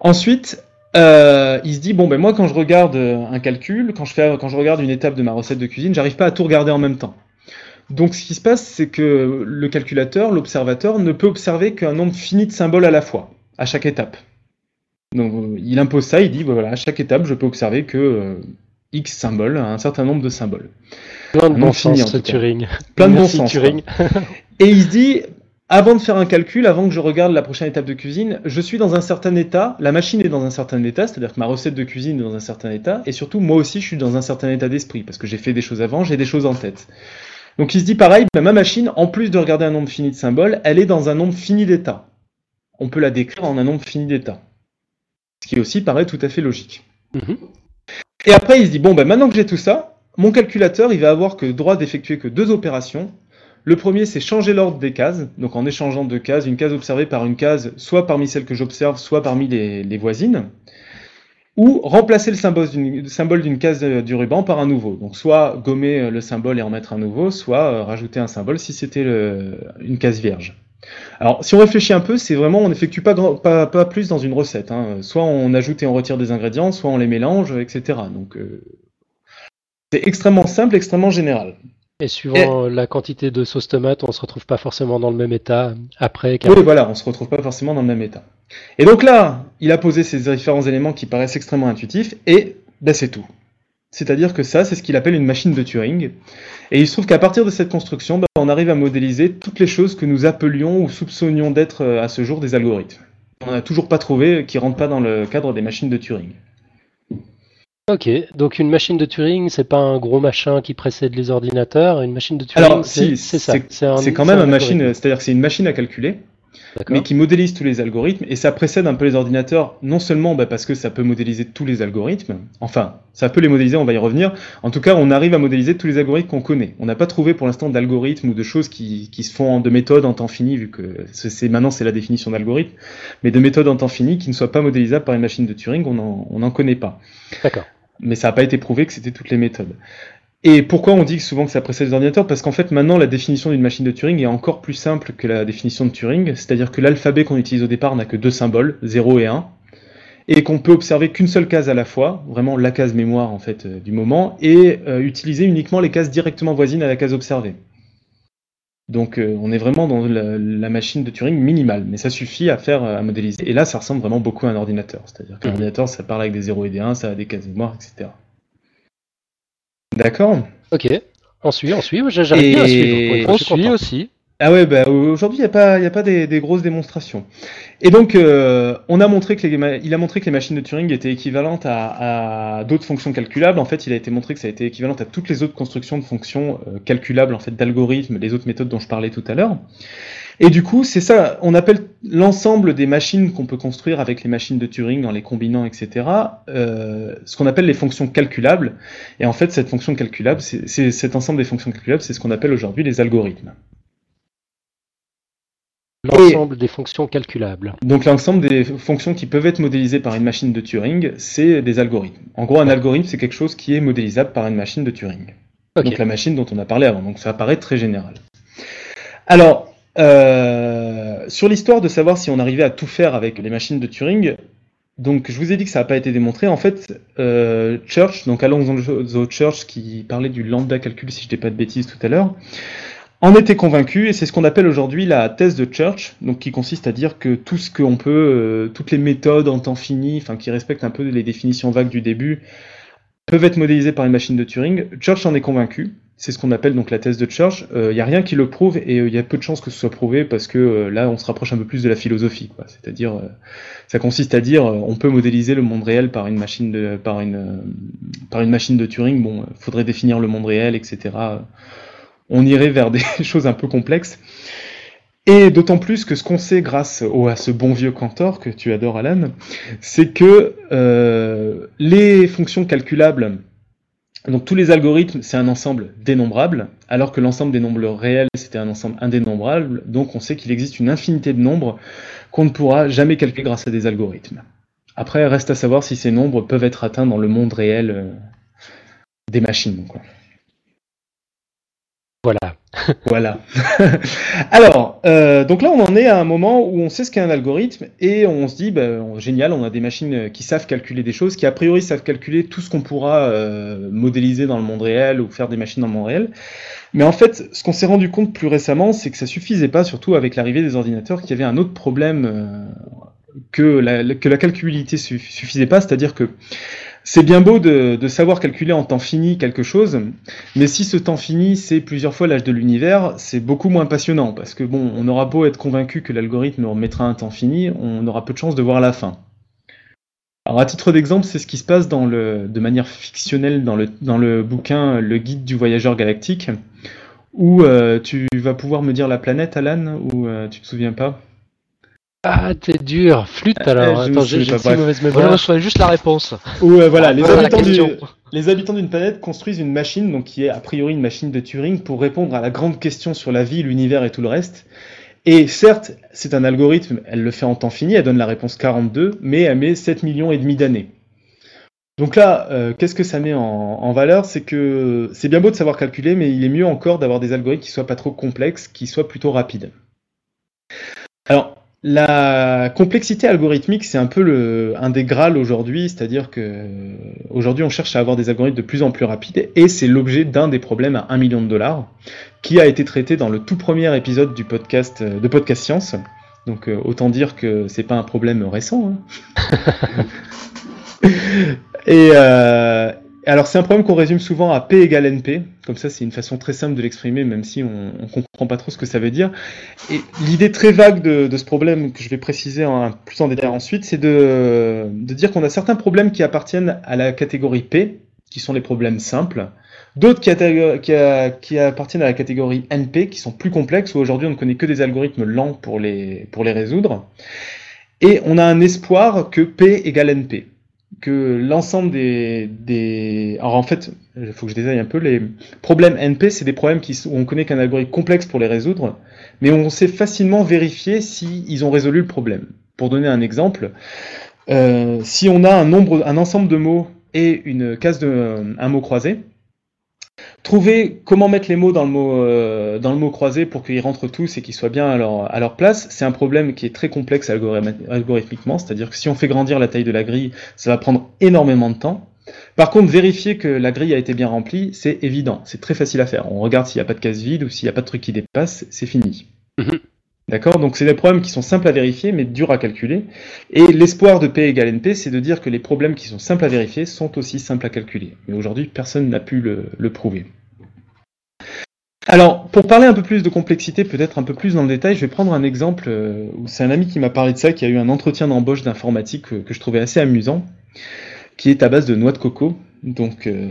Ensuite, euh, il se dit, bon, ben moi, quand je regarde euh, un calcul, quand je, fais, quand je regarde une étape de ma recette de cuisine, j'arrive pas à tout regarder en même temps. Donc, ce qui se passe, c'est que le calculateur, l'observateur, ne peut observer qu'un nombre fini de symboles à la fois, à chaque étape. Donc, euh, il impose ça, il dit, voilà, à chaque étape, je peux observer que euh, X symboles, un certain nombre de symboles. Plein de bon sens. Turing. Plein de bon sens, Turing. Et il se dit, avant de faire un calcul, avant que je regarde la prochaine étape de cuisine, je suis dans un certain état, la machine est dans un certain état, c'est-à-dire que ma recette de cuisine est dans un certain état, et surtout moi aussi je suis dans un certain état d'esprit, parce que j'ai fait des choses avant, j'ai des choses en tête. Donc il se dit pareil, ben, ma machine, en plus de regarder un nombre fini de symboles, elle est dans un nombre fini d'états. On peut la décrire en un nombre fini d'états. Ce qui aussi paraît tout à fait logique. Mhm. Et après, il se dit, bon, ben, maintenant que j'ai tout ça, mon calculateur, il va avoir que droit d'effectuer que deux opérations. Le premier, c'est changer l'ordre des cases. Donc, en échangeant deux cases, une case observée par une case, soit parmi celles que j'observe, soit parmi les, voisines. Ou remplacer le symbole d'une, case euh, du ruban par un nouveau. Donc, soit gommer euh, le symbole et en mettre un nouveau, soit euh, rajouter un symbole si c'était une case vierge. Alors, si on réfléchit un peu, c'est vraiment, on n'effectue pas, pas, pas plus dans une recette. hein. Soit on ajoute et on retire des ingrédients, soit on les mélange, etc. Donc, c'est extrêmement simple, extrêmement général. Et suivant la quantité de sauce tomate, on se retrouve pas forcément dans le même état après. Oui, voilà, on se retrouve pas forcément dans le même état. Et donc là, il a posé ces différents éléments qui paraissent extrêmement intuitifs, et ben, c'est tout. C'est-à-dire que ça, c'est ce qu'il appelle une machine de Turing. Et il se trouve qu'à partir de cette construction, ben, on arrive à modéliser toutes les choses que nous appelions ou soupçonnions d'être euh, à ce jour des algorithmes. On n'a toujours pas trouvé qui rentrent pas dans le cadre des machines de Turing. Ok, donc une machine de Turing, c'est pas un gros machin qui précède les ordinateurs. Une machine de Turing, Alors, c'est si, c'est ça. c'est- quand même un une machine, c'est-à-dire que c'est une machine à calculer, mais qui modélise tous les algorithmes, et ça précède un peu les ordinateurs, non seulement bah, parce que ça peut modéliser tous les algorithmes, enfin, ça peut les modéliser, on va y revenir, en tout cas, on arrive à modéliser tous les algorithmes qu'on connaît. On n'a pas trouvé pour l'instant d'algorithmes ou de choses qui, qui se font de méthodes en temps fini, vu que c'est maintenant c'est la définition d'algorithme, mais de méthodes en temps fini qui ne soient pas modélisables par une machine de Turing, on n'en on n'en connaît pas. D'accord. Mais ça n'a pas été prouvé que c'était toutes les méthodes. Et pourquoi on dit souvent que ça précède les ordinateurs? Parce qu'en fait, maintenant, la définition d'une machine de Turing est encore plus simple que la définition de Turing, c'est-à-dire que l'alphabet qu'on utilise au départ n'a que deux symboles, 0 et 1, et qu'on peut observer qu'une seule case à la fois, vraiment la case mémoire en fait euh, du moment, et euh, utiliser uniquement les cases directement voisines à la case observée. Donc euh, on est vraiment dans la, la machine de Turing minimale, mais ça suffit à faire euh, à modéliser. Et là, ça ressemble vraiment beaucoup à un ordinateur, c'est-à-dire qu'un ordinateur, ça parle avec des 0 et des 1, ça a des cases mémoire, etc. D'accord? Ok, on suit, on suit. J'arrive bien à Et- suivre. On suit aussi. Ah ouais, bah, aujourd'hui, il n'y a pas, y a pas des, des grosses démonstrations. Et donc, euh, on a montré que les, il a montré que les machines de Turing étaient équivalentes à, à d'autres fonctions calculables. En fait, il a été montré que ça a été équivalent à toutes les autres constructions de fonctions euh, calculables, en fait, d'algorithmes, les autres méthodes dont je parlais tout à l'heure. Et du coup, c'est ça, on appelle l'ensemble des machines qu'on peut construire avec les machines de Turing en les combinant, etc., euh, ce qu'on appelle les fonctions calculables. Et en fait, cette fonction calculable, c'est- cet ensemble des fonctions calculables, c'est ce qu'on appelle aujourd'hui les algorithmes. L'ensemble des fonctions calculables. Donc l'ensemble des fonctions qui peuvent être modélisées par une machine de Turing, c'est des algorithmes. En gros, un algorithme, c'est quelque chose qui est modélisable par une machine de Turing. Donc la machine dont on a parlé avant. Donc ça paraît très général. Alors, euh, sur l'histoire de savoir si on arrivait à tout faire avec les machines de Turing, donc je vous ai dit que ça n'a pas été démontré. En fait, euh, Church, donc Alonso Church, qui parlait du lambda calcul, si je dis pas de bêtises tout à l'heure, en était convaincu, et c'est ce qu'on appelle aujourd'hui la thèse de Church, donc qui consiste à dire que tout ce qu'on peut, euh, toutes les méthodes en temps fini, enfin qui respectent un peu les définitions vagues du début, peuvent être modélisées par une machine de Turing. Church en est convaincu. C'est ce qu'on appelle donc la thèse de Church. Il n'y a rien qui le prouve et il y a peu de chances que ce soit prouvé parce que euh, là on se rapproche un peu plus de la philosophie. C'est-à-dire, euh, ça consiste à dire euh, on peut modéliser le monde réel par une machine de, par une, euh, par une machine de Turing. Bon, faudrait définir le monde réel, etc. On irait vers des choses un peu complexes. Et d'autant plus que ce qu'on sait grâce à ce bon vieux Cantor que tu adores Alan, c'est que euh, les fonctions calculables, donc tous les algorithmes, c'est un ensemble dénombrable, alors que l'ensemble des nombres réels, c'était un ensemble indénombrable, donc on sait qu'il existe une infinité de nombres qu'on ne pourra jamais calculer grâce à des algorithmes. Après, reste à savoir si ces nombres peuvent être atteints dans le monde réel euh, des machines. Voilà. Alors, euh, donc là, on en est à un moment où on sait ce qu'est un algorithme et on se dit, bah, génial, on a des machines qui savent calculer des choses, qui a priori savent calculer tout ce qu'on pourra euh, modéliser dans le monde réel ou faire des machines dans le monde réel. Mais en fait, ce qu'on s'est rendu compte plus récemment, c'est que ça suffisait pas, surtout avec l'arrivée des ordinateurs, qu'il y avait un autre problème euh, que, la, que la calculabilité suffisait pas, c'est-à-dire que c'est bien beau de, savoir calculer en temps fini quelque chose, mais si ce temps fini c'est plusieurs fois l'âge de l'univers, c'est beaucoup moins passionnant parce que bon, on aura beau être convaincu que l'algorithme mettra un temps fini, on aura peu de chance de voir la fin. Alors à titre d'exemple, c'est ce qui se passe de manière fictionnelle dans le, dans le bouquin Le guide du voyageur galactique, où euh, tu vas pouvoir me dire la planète, Alan, ou euh, tu te souviens pas? Ah, t'es dur. Flûte euh, alors. Attends, j'ai une mauvaise mémoire. Je reçois juste la réponse. Ou euh, voilà, les, habitants les habitants d'une planète construisent une machine, donc qui est a priori une machine de Turing, pour répondre à la grande question sur la vie, l'univers et tout le reste. Et certes, c'est un algorithme, elle le fait en temps fini, elle donne la réponse 42, mais elle met 7 millions et demi d'années. Donc là, euh, qu'est-ce que ça met en, en valeur? C'est que c'est bien beau de savoir calculer, mais il est mieux encore d'avoir des algorithmes qui soient pas trop complexes, qui soient plutôt rapides. Alors, la complexité algorithmique, c'est un peu le, un des graals aujourd'hui, c'est-à-dire que aujourd'hui on cherche à avoir des algorithmes de plus en plus rapides, et c'est l'objet d'un des problèmes à 1 million de dollars, qui a été traité dans le tout premier épisode du podcast de Podcast Science. Donc euh, autant dire que c'est pas un problème récent. Hein. et, euh, alors c'est un problème qu'on résume souvent à P égale NP, comme ça c'est une façon très simple de l'exprimer, même si on ne comprend pas trop ce que ça veut dire. Et l'idée très vague de, ce problème, que je vais préciser plus en détail ensuite, c'est de, dire qu'on a certains problèmes qui appartiennent à la catégorie P, qui sont les problèmes simples, d'autres qui, qui, appartiennent à la catégorie NP, qui sont plus complexes, où aujourd'hui on ne connaît que des algorithmes lents pour les, pour les résoudre. Et on a un espoir que P égale NP que l'ensemble des, des... Alors en fait, il faut que je détaille un peu, les problèmes NP, c'est des problèmes qui, où on connaît qu'un algorithme complexe pour les résoudre, mais on sait facilement vérifier s'ils ont résolu le problème. Pour donner un exemple, euh, si on a un, nombre, un ensemble de mots et une case de un mot croisé, Trouver comment mettre les mots dans le mot, euh, dans le mot croisé pour qu'ils rentrent tous et qu'ils soient bien à leur, à leur place, c'est un problème qui est très complexe algorithmiquement, c'est-à-dire que si on fait grandir la taille de la grille, ça va prendre énormément de temps. Par contre, vérifier que la grille a été bien remplie, c'est évident, c'est très facile à faire. On regarde s'il n'y a pas de case vide ou s'il n'y a pas de truc qui dépasse, c'est fini. Mhm. D'accord? Donc c'est des problèmes qui sont simples à vérifier mais durs à calculer. Et l'espoir de P égale NP, c'est de dire que les problèmes qui sont simples à vérifier sont aussi simples à calculer. Mais aujourd'hui, personne n'a pu le, prouver. Alors, pour parler un peu plus de complexité, peut-être un peu plus dans le détail, je vais prendre un exemple euh, où c'est un ami qui m'a parlé de ça, qui a eu un entretien d'embauche d'informatique que, que, je trouvais assez amusant, qui est à base de noix de coco. Donc euh,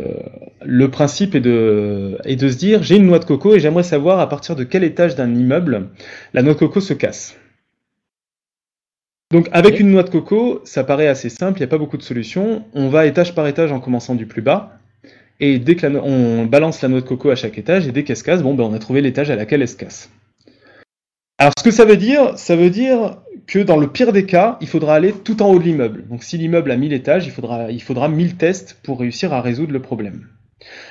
le principe est de, est de se dire j'ai une noix de coco et j'aimerais savoir à partir de quel étage d'un immeuble la noix de coco se casse. Donc avec une noix de coco, ça paraît assez simple, il n'y a pas beaucoup de solutions. On va étage par étage en commençant du plus bas. Et dès que on balance la noix de coco à chaque étage, et dès qu'elle se casse, bon, ben, on a trouvé l'étage à laquelle elle se casse. Alors ce que ça veut dire, ça veut dire que dans le pire des cas, il faudra aller tout en haut de l'immeuble. Donc si l'immeuble a 1000 étages, il faudra, il faudra 1000 tests pour réussir à résoudre le problème.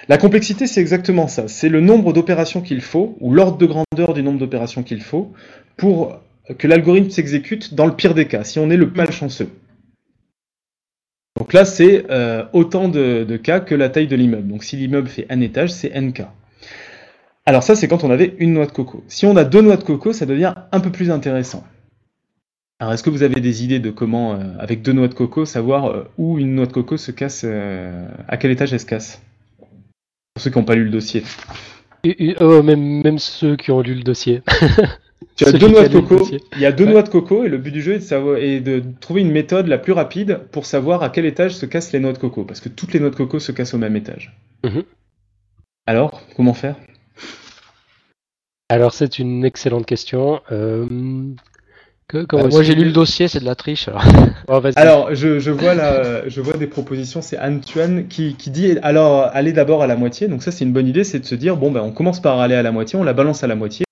La complexité, c'est exactement ça. C'est le nombre d'opérations qu'il faut, ou l'ordre de grandeur du nombre d'opérations qu'il faut, pour que l'algorithme s'exécute dans le pire des cas, si on est le malchanceux. Donc là, c'est euh, autant de, de, cas que la taille de l'immeuble. Donc si l'immeuble fait un étage, c'est n cas. Alors ça, c'est quand on avait une noix de coco. Si on a deux noix de coco, ça devient un peu plus intéressant. Alors est-ce que vous avez des idées de comment, euh, avec deux noix de coco, savoir euh, où une noix de coco se casse, euh, à quel étage elle se casse? Pour ceux qui n'ont pas lu le dossier. oh, même, même ceux qui ont lu le dossier. tu as deux noix de coco. Il y a deux noix de coco et le but du jeu est de, savoir, est de trouver une méthode la plus rapide pour savoir à quel étage se cassent les noix de coco, parce que toutes les noix de coco se cassent au même étage. Mhm. Alors, comment faire? Alors c'est une excellente question. Euh, que, bah, moi j'ai lu le dossier, c'est de la triche. Alors, oh, alors je, je, vois la, je vois des propositions, c'est Antoine qui, qui dit alors aller d'abord à la moitié. Donc ça c'est une bonne idée, c'est de se dire bon ben on commence par aller à la moitié, on la balance à la moitié.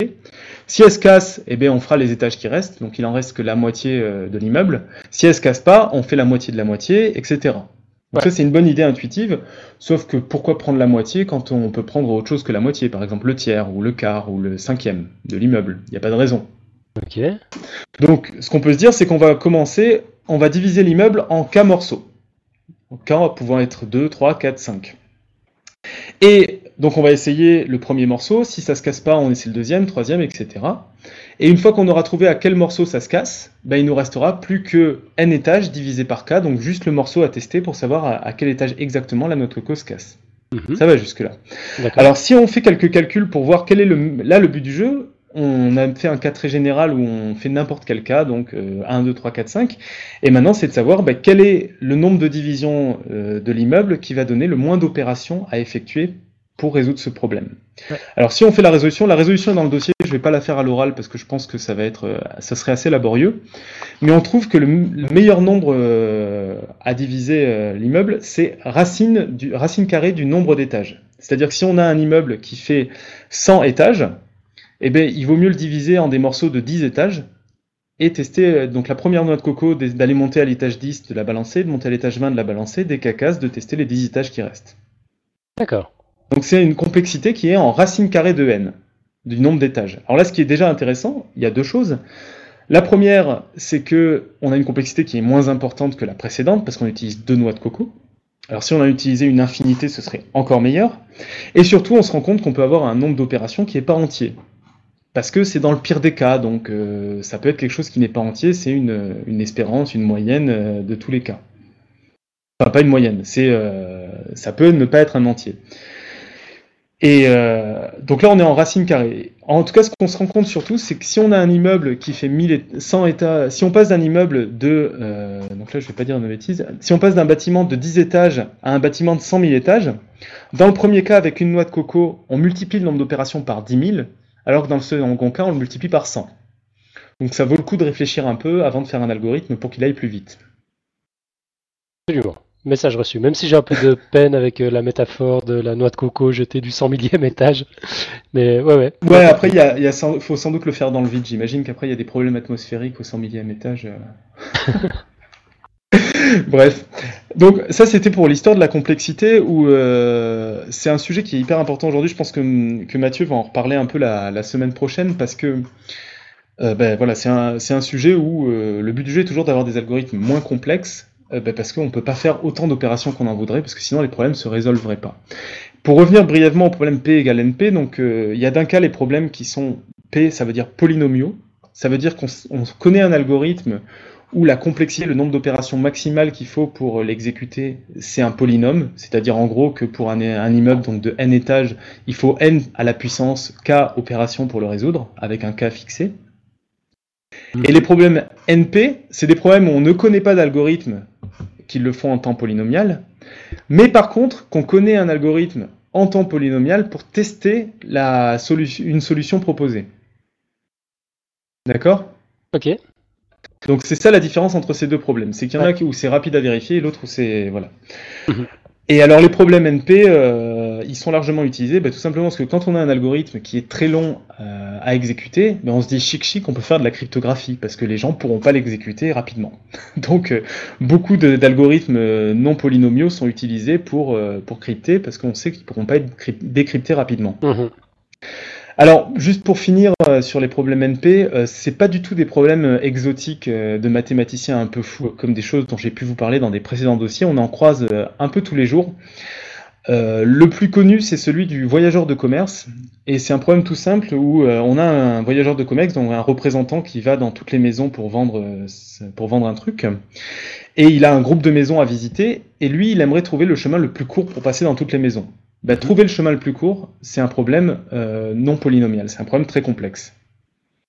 Si elle se casse, eh bien on fera les étages qui restent, donc il en reste que la moitié euh, de l'immeuble. Si elle se casse pas, on fait la moitié de la moitié, etc. Donc ça c'est une bonne idée intuitive, sauf que pourquoi prendre la moitié quand on peut prendre autre chose que la moitié, par exemple le tiers ou le quart ou le cinquième de l'immeuble Il n'y a pas de raison. Ok. Donc ce qu'on peut se dire c'est qu'on va commencer, on va diviser l'immeuble en cas morceaux. Cas pouvant être 2, 3, 4, 5. Et donc on va essayer le premier morceau, si ça se casse pas, on essaie le deuxième, troisième, etc. Et une fois qu'on aura trouvé à quel morceau ça se casse, ben, il nous restera plus que n étages divisé par k, donc juste le morceau à tester pour savoir à, quel étage exactement la notre cause se casse. Mhm. Ça va jusque là. Alors si on fait quelques calculs pour voir quel est le, là le but du jeu, on a fait un cas très général où on fait n'importe quel cas, donc 1, 2, 3, 4, 5. Et maintenant, c'est de savoir ben, quel est le nombre de divisions euh, de l'immeuble qui va donner le moins d'opérations à effectuer pour résoudre ce problème. Alors si on fait la résolution, la résolution est dans le dossier, je ne vais pas la faire à l'oral parce que je pense que ça va être, euh, ça serait assez laborieux, mais on trouve que le, meilleur nombre euh, à diviser euh, l'immeuble, c'est racine, du, racine carrée du nombre d'étages. C'est-à-dire que si on a un immeuble qui fait 100 étages, eh bien, il vaut mieux le diviser en des morceaux de 10 étages et tester donc la première noix de coco d'aller monter à l'étage 10 de la balancer, de monter à l'étage 20 de la balancer, des cacas, de tester les 10 étages qui restent. D'accord. Donc c'est une complexité qui est en racine carrée de n, du nombre d'étages. Alors là, ce qui est déjà intéressant, il y a deux choses. La première, c'est que on a une complexité qui est moins importante que la précédente, parce qu'on utilise deux noix de coco. Alors si on a utilisé une infinité, ce serait encore meilleur. Et surtout, on se rend compte qu'on peut avoir un nombre d'opérations qui n'est pas entier. Parce que c'est dans le pire des cas, donc euh, ça peut être quelque chose qui n'est pas entier, c'est une, espérance, une moyenne euh, de tous les cas. Enfin, pas une moyenne, c'est euh, ça peut ne pas être un entier. Et donc là, on est en racine carrée. En tout cas, ce qu'on se rend compte surtout, c'est que si on a un immeuble qui fait 100 états, si on passe d'un immeuble de, donc là, je vais pas dire une bêtise, si on passe d'un bâtiment de 10 étages à un bâtiment de 100 000 étages, dans le premier cas, avec une noix de coco, on multiplie le nombre d'opérations par 10 000, alors que dans le second cas, on le multiplie par 100. Donc ça vaut le coup de réfléchir un peu avant de faire un algorithme pour qu'il aille plus vite. Absolument. Message reçu. Même si j'ai un peu de peine avec euh, la métaphore de la noix de coco jetée du 100 millième étage. Mais ouais, ouais. Ouais, après, il y a, faut sans doute le faire dans le vide. J'imagine qu'après, il y a des problèmes atmosphériques au 100 millième étage. Euh. Bref. Donc, ça, c'était pour l'histoire de la complexité où euh, c'est un sujet qui est hyper important aujourd'hui. Je pense que, que, Mathieu va en reparler un peu la, semaine prochaine parce que. ben, voilà, c'est un, un, sujet où le but du jeu est toujours d'avoir des algorithmes moins complexes euh, bah, parce qu'on ne peut pas faire autant d'opérations qu'on en voudrait, parce que sinon les problèmes ne se résolveraient pas. Pour revenir brièvement au problème P égale NP, donc euh, il y a d'un cas les problèmes qui sont P, ça veut dire polynomiaux, ça veut dire qu'on connaît un algorithme où la complexité, le nombre d'opérations maximales qu'il faut pour l'exécuter, c'est un polynôme, c'est-à-dire en gros que pour un, un, immeuble donc de n étages, il faut n à la puissance k opérations pour le résoudre, avec un k fixé. Et les problèmes NP, c'est des problèmes où on ne connaît pas d'algorithme qui le font en temps polynomial, mais par contre qu'on connaît un algorithme en temps polynomial pour tester la une solution proposée. D'accord? Ok. Donc c'est ça la différence entre ces deux problèmes. C'est qu'il y en a où c'est rapide à vérifier et l'autre où c'est... Voilà. Mhm. Et alors les problèmes NP, euh, ils sont largement utilisés, bah, tout simplement parce que quand on a un algorithme qui est très long euh, à exécuter, bah, on se dit chic chic, on peut faire de la cryptographie parce que les gens pourront pas l'exécuter rapidement. Donc euh, beaucoup d'algorithmes non polynomiaux sont utilisés pour pour crypter parce qu'on sait qu'ils pourront pas être décryptés rapidement. Mmh alors, juste pour finir euh, sur les problèmes NP, euh, c'est pas du tout des problèmes euh, exotiques de mathématiciens un peu fous, comme des choses dont j'ai pu vous parler dans des précédents dossiers. On en croise un peu tous les jours. le plus connu, c'est celui du voyageur de commerce, et c'est un problème tout simple où on a un voyageur de commerce, donc un représentant qui va dans toutes les maisons pour vendre un truc, et il a un groupe de maisons à visiter, et lui, il aimerait trouver le chemin le plus court pour passer dans toutes les maisons. Bah, trouver le chemin le plus court, c'est un problème euh, non polynomial, c'est un problème très complexe.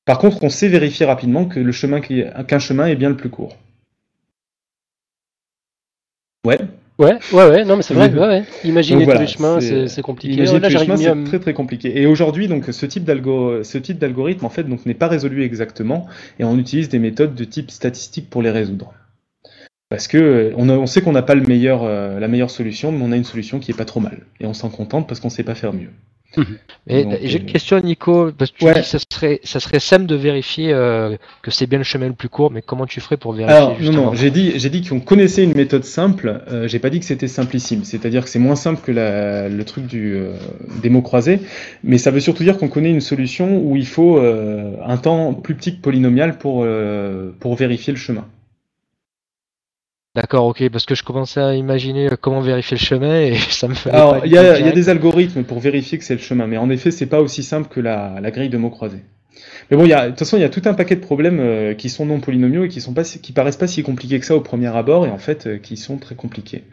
Par contre, on sait vérifier rapidement que le chemin qu'un chemin est bien le plus court. Ouais. Ouais, ouais, ouais, non, mais c'est vrai, ouais, ouais. Imaginer voilà, tous les chemins, c'est- compliqué. Imaginer Là, tous les chemins, c'est très très compliqué. Et aujourd'hui, donc, ce type d'algo, ce type d'algorithme, en fait, donc, n'est pas résolu exactement, et on utilise des méthodes de type statistique pour les résoudre. Parce que euh, on, a- on sait qu'on n'a pas le meilleur, euh, la meilleure solution, mais on a une solution qui est pas trop mal, et on s'en contente parce qu'on sait pas faire mieux. Donc, j'ai euh, une question, Nico, parce que tu Ouais. dis que ça serait, ça serait simple de vérifier euh, que c'est bien le chemin le plus court, mais comment tu ferais pour vérifier Alors non justement non, j'ai dit j'ai dit qu'on connaissait une méthode simple. euh, j'ai pas dit que c'était simplissime. C'est-à-dire que c'est moins simple que la- le truc du euh, des mots croisés, mais ça veut surtout dire qu'on connaît une solution où il faut euh, un temps plus petit que polynomial pour euh, pour vérifier le chemin. D'accord, ok, parce que je commençais à imaginer euh, comment vérifier le chemin et ça me fait. Alors il y a, il y a des algorithmes pour vérifier que c'est le chemin, mais en effet c'est pas aussi simple que la, la grille de mots croisés. Mais bon, il y a, de toute façon, il y a tout un paquet de problèmes euh, qui sont non polynomiaux et qui sont pas, qui paraissent pas si compliqués que ça au premier abord et en fait euh, qui sont très compliqués.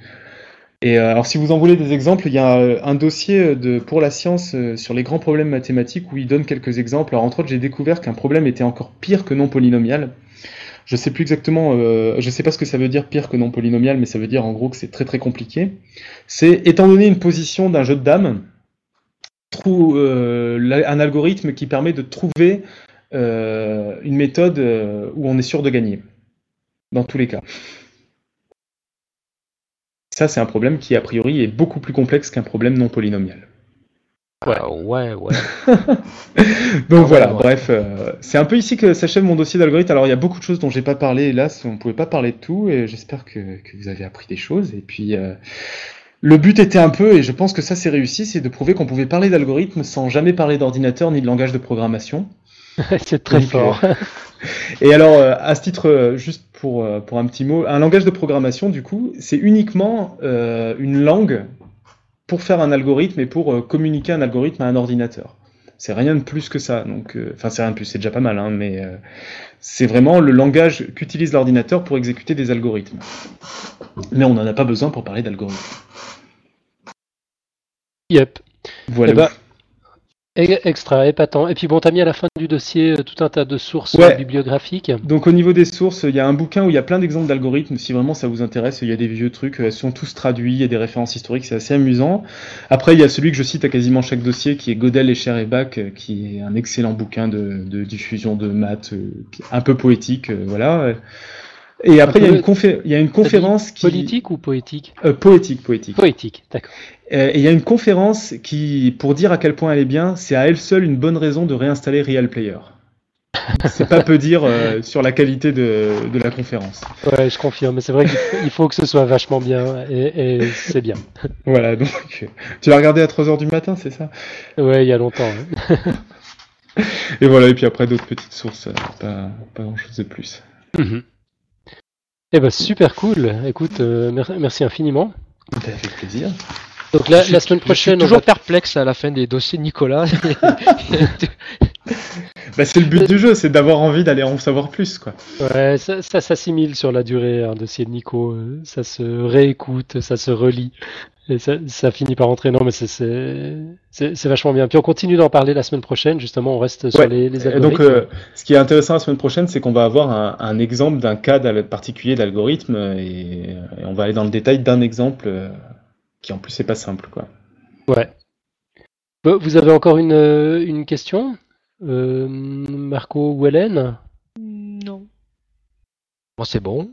Et alors, si vous en voulez des exemples, il y a un dossier de, pour la science sur les grands problèmes mathématiques où il donne quelques exemples. Alors, entre autres, j'ai découvert qu'un problème était encore pire que non polynomial. Je sais plus exactement, euh, je sais pas ce que ça veut dire pire que non polynomial, mais ça veut dire en gros que c'est très très compliqué. C'est étant donné une position d'un jeu de dames, euh, un algorithme qui permet de trouver euh, une méthode euh, où on est sûr de gagner, dans tous les cas. Ça, c'est un problème qui, a priori, est beaucoup plus complexe qu'un problème non polynomial. Ouais, ouais, ouais. Donc Ah, voilà, ouais, ouais. bref, euh, c'est un peu ici que s'achève mon dossier d'algorithme. Alors il y a beaucoup de choses dont j'ai pas parlé, hélas, on pouvait pas parler de tout, et j'espère que, que vous avez appris des choses. Et puis euh, le but était un peu, et je pense que ça c'est réussi, c'est de prouver qu'on pouvait parler d'algorithme sans jamais parler d'ordinateur ni de langage de programmation. c'est très Donc, fort. Et alors, euh, à ce titre, euh, juste pour, euh, pour un petit mot, un langage de programmation, du coup, c'est uniquement euh, une langue pour faire un algorithme et pour euh, communiquer un algorithme à un ordinateur. C'est rien de plus que ça. Donc, euh, enfin, c'est rien de plus, c'est déjà pas mal, hein, mais euh, c'est vraiment le langage qu'utilise l'ordinateur pour exécuter des algorithmes. Mais on n'en a pas besoin pour parler d'algorithme. Yep. Voilà. Eh ben, extra, épatant. Et puis bon, t'as mis à la fin du dossier euh, tout un tas de sources Ouais. euh, bibliographiques. Donc au niveau des sources, il y a un bouquin où il y a plein d'exemples d'algorithmes, si vraiment ça vous intéresse, il y a des vieux trucs, euh, ils sont tous traduits, il y a des références historiques, c'est assez amusant. Après, il y a celui que je cite à quasiment chaque dossier, qui est Godel, Escher et Bach, qui est un excellent bouquin de, de diffusion de maths, un peu poétique, voilà. Et après, il y a une, confé- il y a une conférence qui... Politique ou poétique? Euh, poétique, poétique. Poétique, d'accord. Euh, et il y a une conférence qui, pour dire à quel point elle est bien, c'est à elle seule une bonne raison de réinstaller Real Player. C'est pas peu dire euh, sur la qualité de, de la conférence. Ouais, je confirme. C'est vrai qu'il faut, que ce soit vachement bien et, et c'est bien. Voilà, donc tu l'as regardé à 3h du matin, c'est ça? Ouais, il y a longtemps. hein. Et voilà, et puis après d'autres petites sources, euh, pas, pas grand chose de plus. Mhm. Eh ben super cool. Écoute, euh, mer- merci infiniment. Avec plaisir. Donc la, semaine Je suis prochaine, on toujours va- perplexe à la fin des dossiers de Nicolas. Bah, c'est le but du jeu, c'est d'avoir envie d'aller en savoir plus, quoi. ouais, ça, ça s'assimile sur la durée, un dossier de Nico. euh, Ça se réécoute, ça se relit. Et ça, ça finit par entrer. Non, mais c'est- c'est c'est- c'est vachement bien. Puis on continue d'en parler la semaine prochaine. Justement, on reste sur Ouais. les, les Et algorithmes. donc, euh, ce qui est intéressant la semaine prochaine, c'est qu'on va avoir un, un exemple d'un cas particulier d'algorithme, et, et on va aller dans le détail d'un exemple euh, qui en plus est pas simple, quoi. Ouais. Bon, Vous avez encore une, euh, une question Euh, Marco ou Hélène? Non. Bon, c'est bon.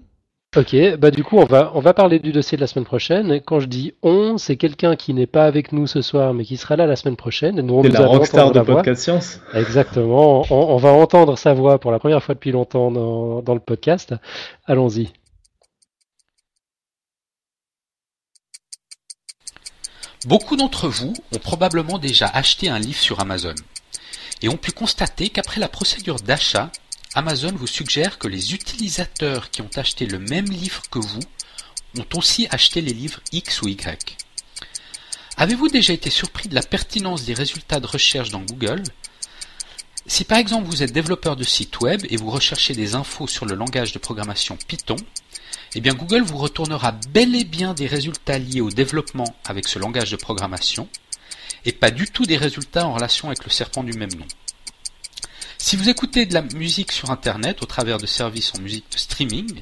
Ok, bah du coup on va on va parler du dossier de la semaine prochaine. Et quand je dis on, c'est quelqu'un qui n'est pas avec nous ce soir, mais qui sera là la semaine prochaine. C'est nous la rockstar de la voix. Podcast Science. Exactement. On, on va entendre sa voix pour la première fois depuis longtemps dans, dans le podcast. Allons-y. Beaucoup d'entre vous ont probablement déjà acheté un livre sur Amazon et ont pu constater qu'après la procédure d'achat, Amazon vous suggère que les utilisateurs qui ont acheté le même livre que vous ont aussi acheté les livres X ou Y. Avez-vous déjà été surpris de la pertinence des résultats de recherche dans Google? Si par exemple vous êtes développeur de site web et vous recherchez des infos sur le langage de programmation Python, eh bien Google vous retournera bel et bien des résultats liés au développement avec ce langage de programmation et pas du tout des résultats en relation avec le serpent du même nom. Si vous écoutez de la musique sur Internet au travers de services en musique de streaming,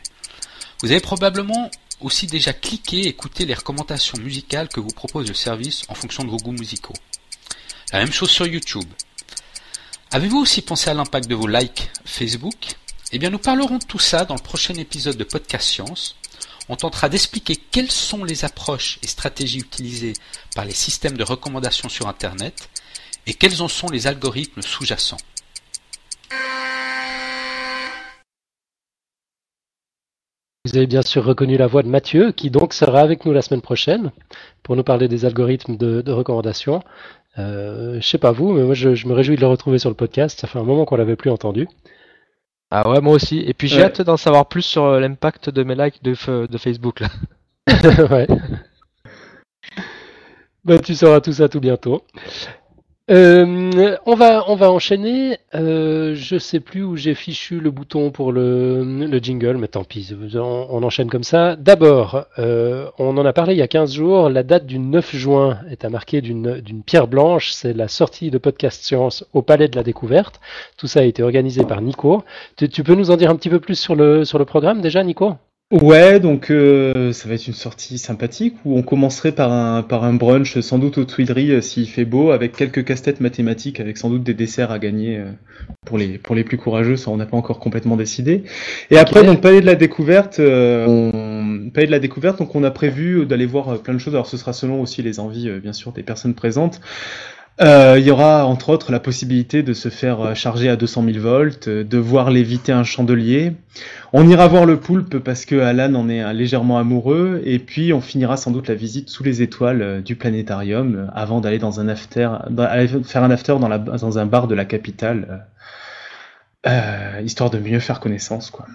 vous avez probablement aussi déjà cliquer et écouter les recommandations musicales que vous propose le service en fonction de vos goûts musicaux. La même chose sur YouTube. Avez-vous aussi pensé à l'impact de vos likes Facebook? Eh bien nous parlerons de tout ça dans le prochain épisode de Podcast Science. On tentera d'expliquer quelles sont les approches et stratégies utilisées par les systèmes de recommandation sur Internet et quels en sont les algorithmes sous-jacents. Vous avez bien sûr reconnu la voix de Mathieu, qui donc sera avec nous la semaine prochaine pour nous parler des algorithmes de, recommandation. Euh, je sais pas vous, mais moi je, me réjouis de le retrouver sur le podcast. Ça fait un moment qu'on l'avait plus entendu. Ah ouais, moi aussi. Et puis j'ai hâte d'en savoir plus sur euh, l'impact de mes likes de, de Facebook là. ouais. Bah, tu sauras tout ça tout bientôt. Euh, on, va, on va enchaîner. Euh, je sais plus où j'ai fichu le bouton pour le, le jingle, mais tant pis, on, enchaîne comme ça. D'abord, euh, on en a parlé il y a 15 jours, la date du 9 juin est à marquer d'une pierre blanche, c'est la sortie de Podcast Science au Palais de la Découverte. Tout ça a été organisé par Nico. Tu, tu peux nous en dire un petit peu plus sur le, sur le programme déjà, Nico? Ouais, donc euh, ça va être une sortie sympathique où on commencerait par un, par un brunch sans doute aux Tuileries euh, s'il fait beau, avec quelques casse-têtes mathématiques, avec sans doute des desserts à gagner euh, pour, les, pour les plus courageux, ça on n'a pas encore complètement décidé. Et après, donc Palais de la Découverte, on, Palais de la Découverte, donc on a prévu d'aller voir plein de choses, alors ce sera selon aussi les envies bien sûr des personnes présentes. Euh, il y aura entre autres la possibilité de se faire euh, charger à 200 000 volts, euh, de voir léviter un chandelier. On ira voir le poulpe parce que Alan en est légèrement amoureux, et puis on finira sans doute la visite sous les étoiles du planétarium avant d'aller dans un after, faire un after dans, la, dans un bar de la capitale, histoire de mieux faire connaissance, quoi.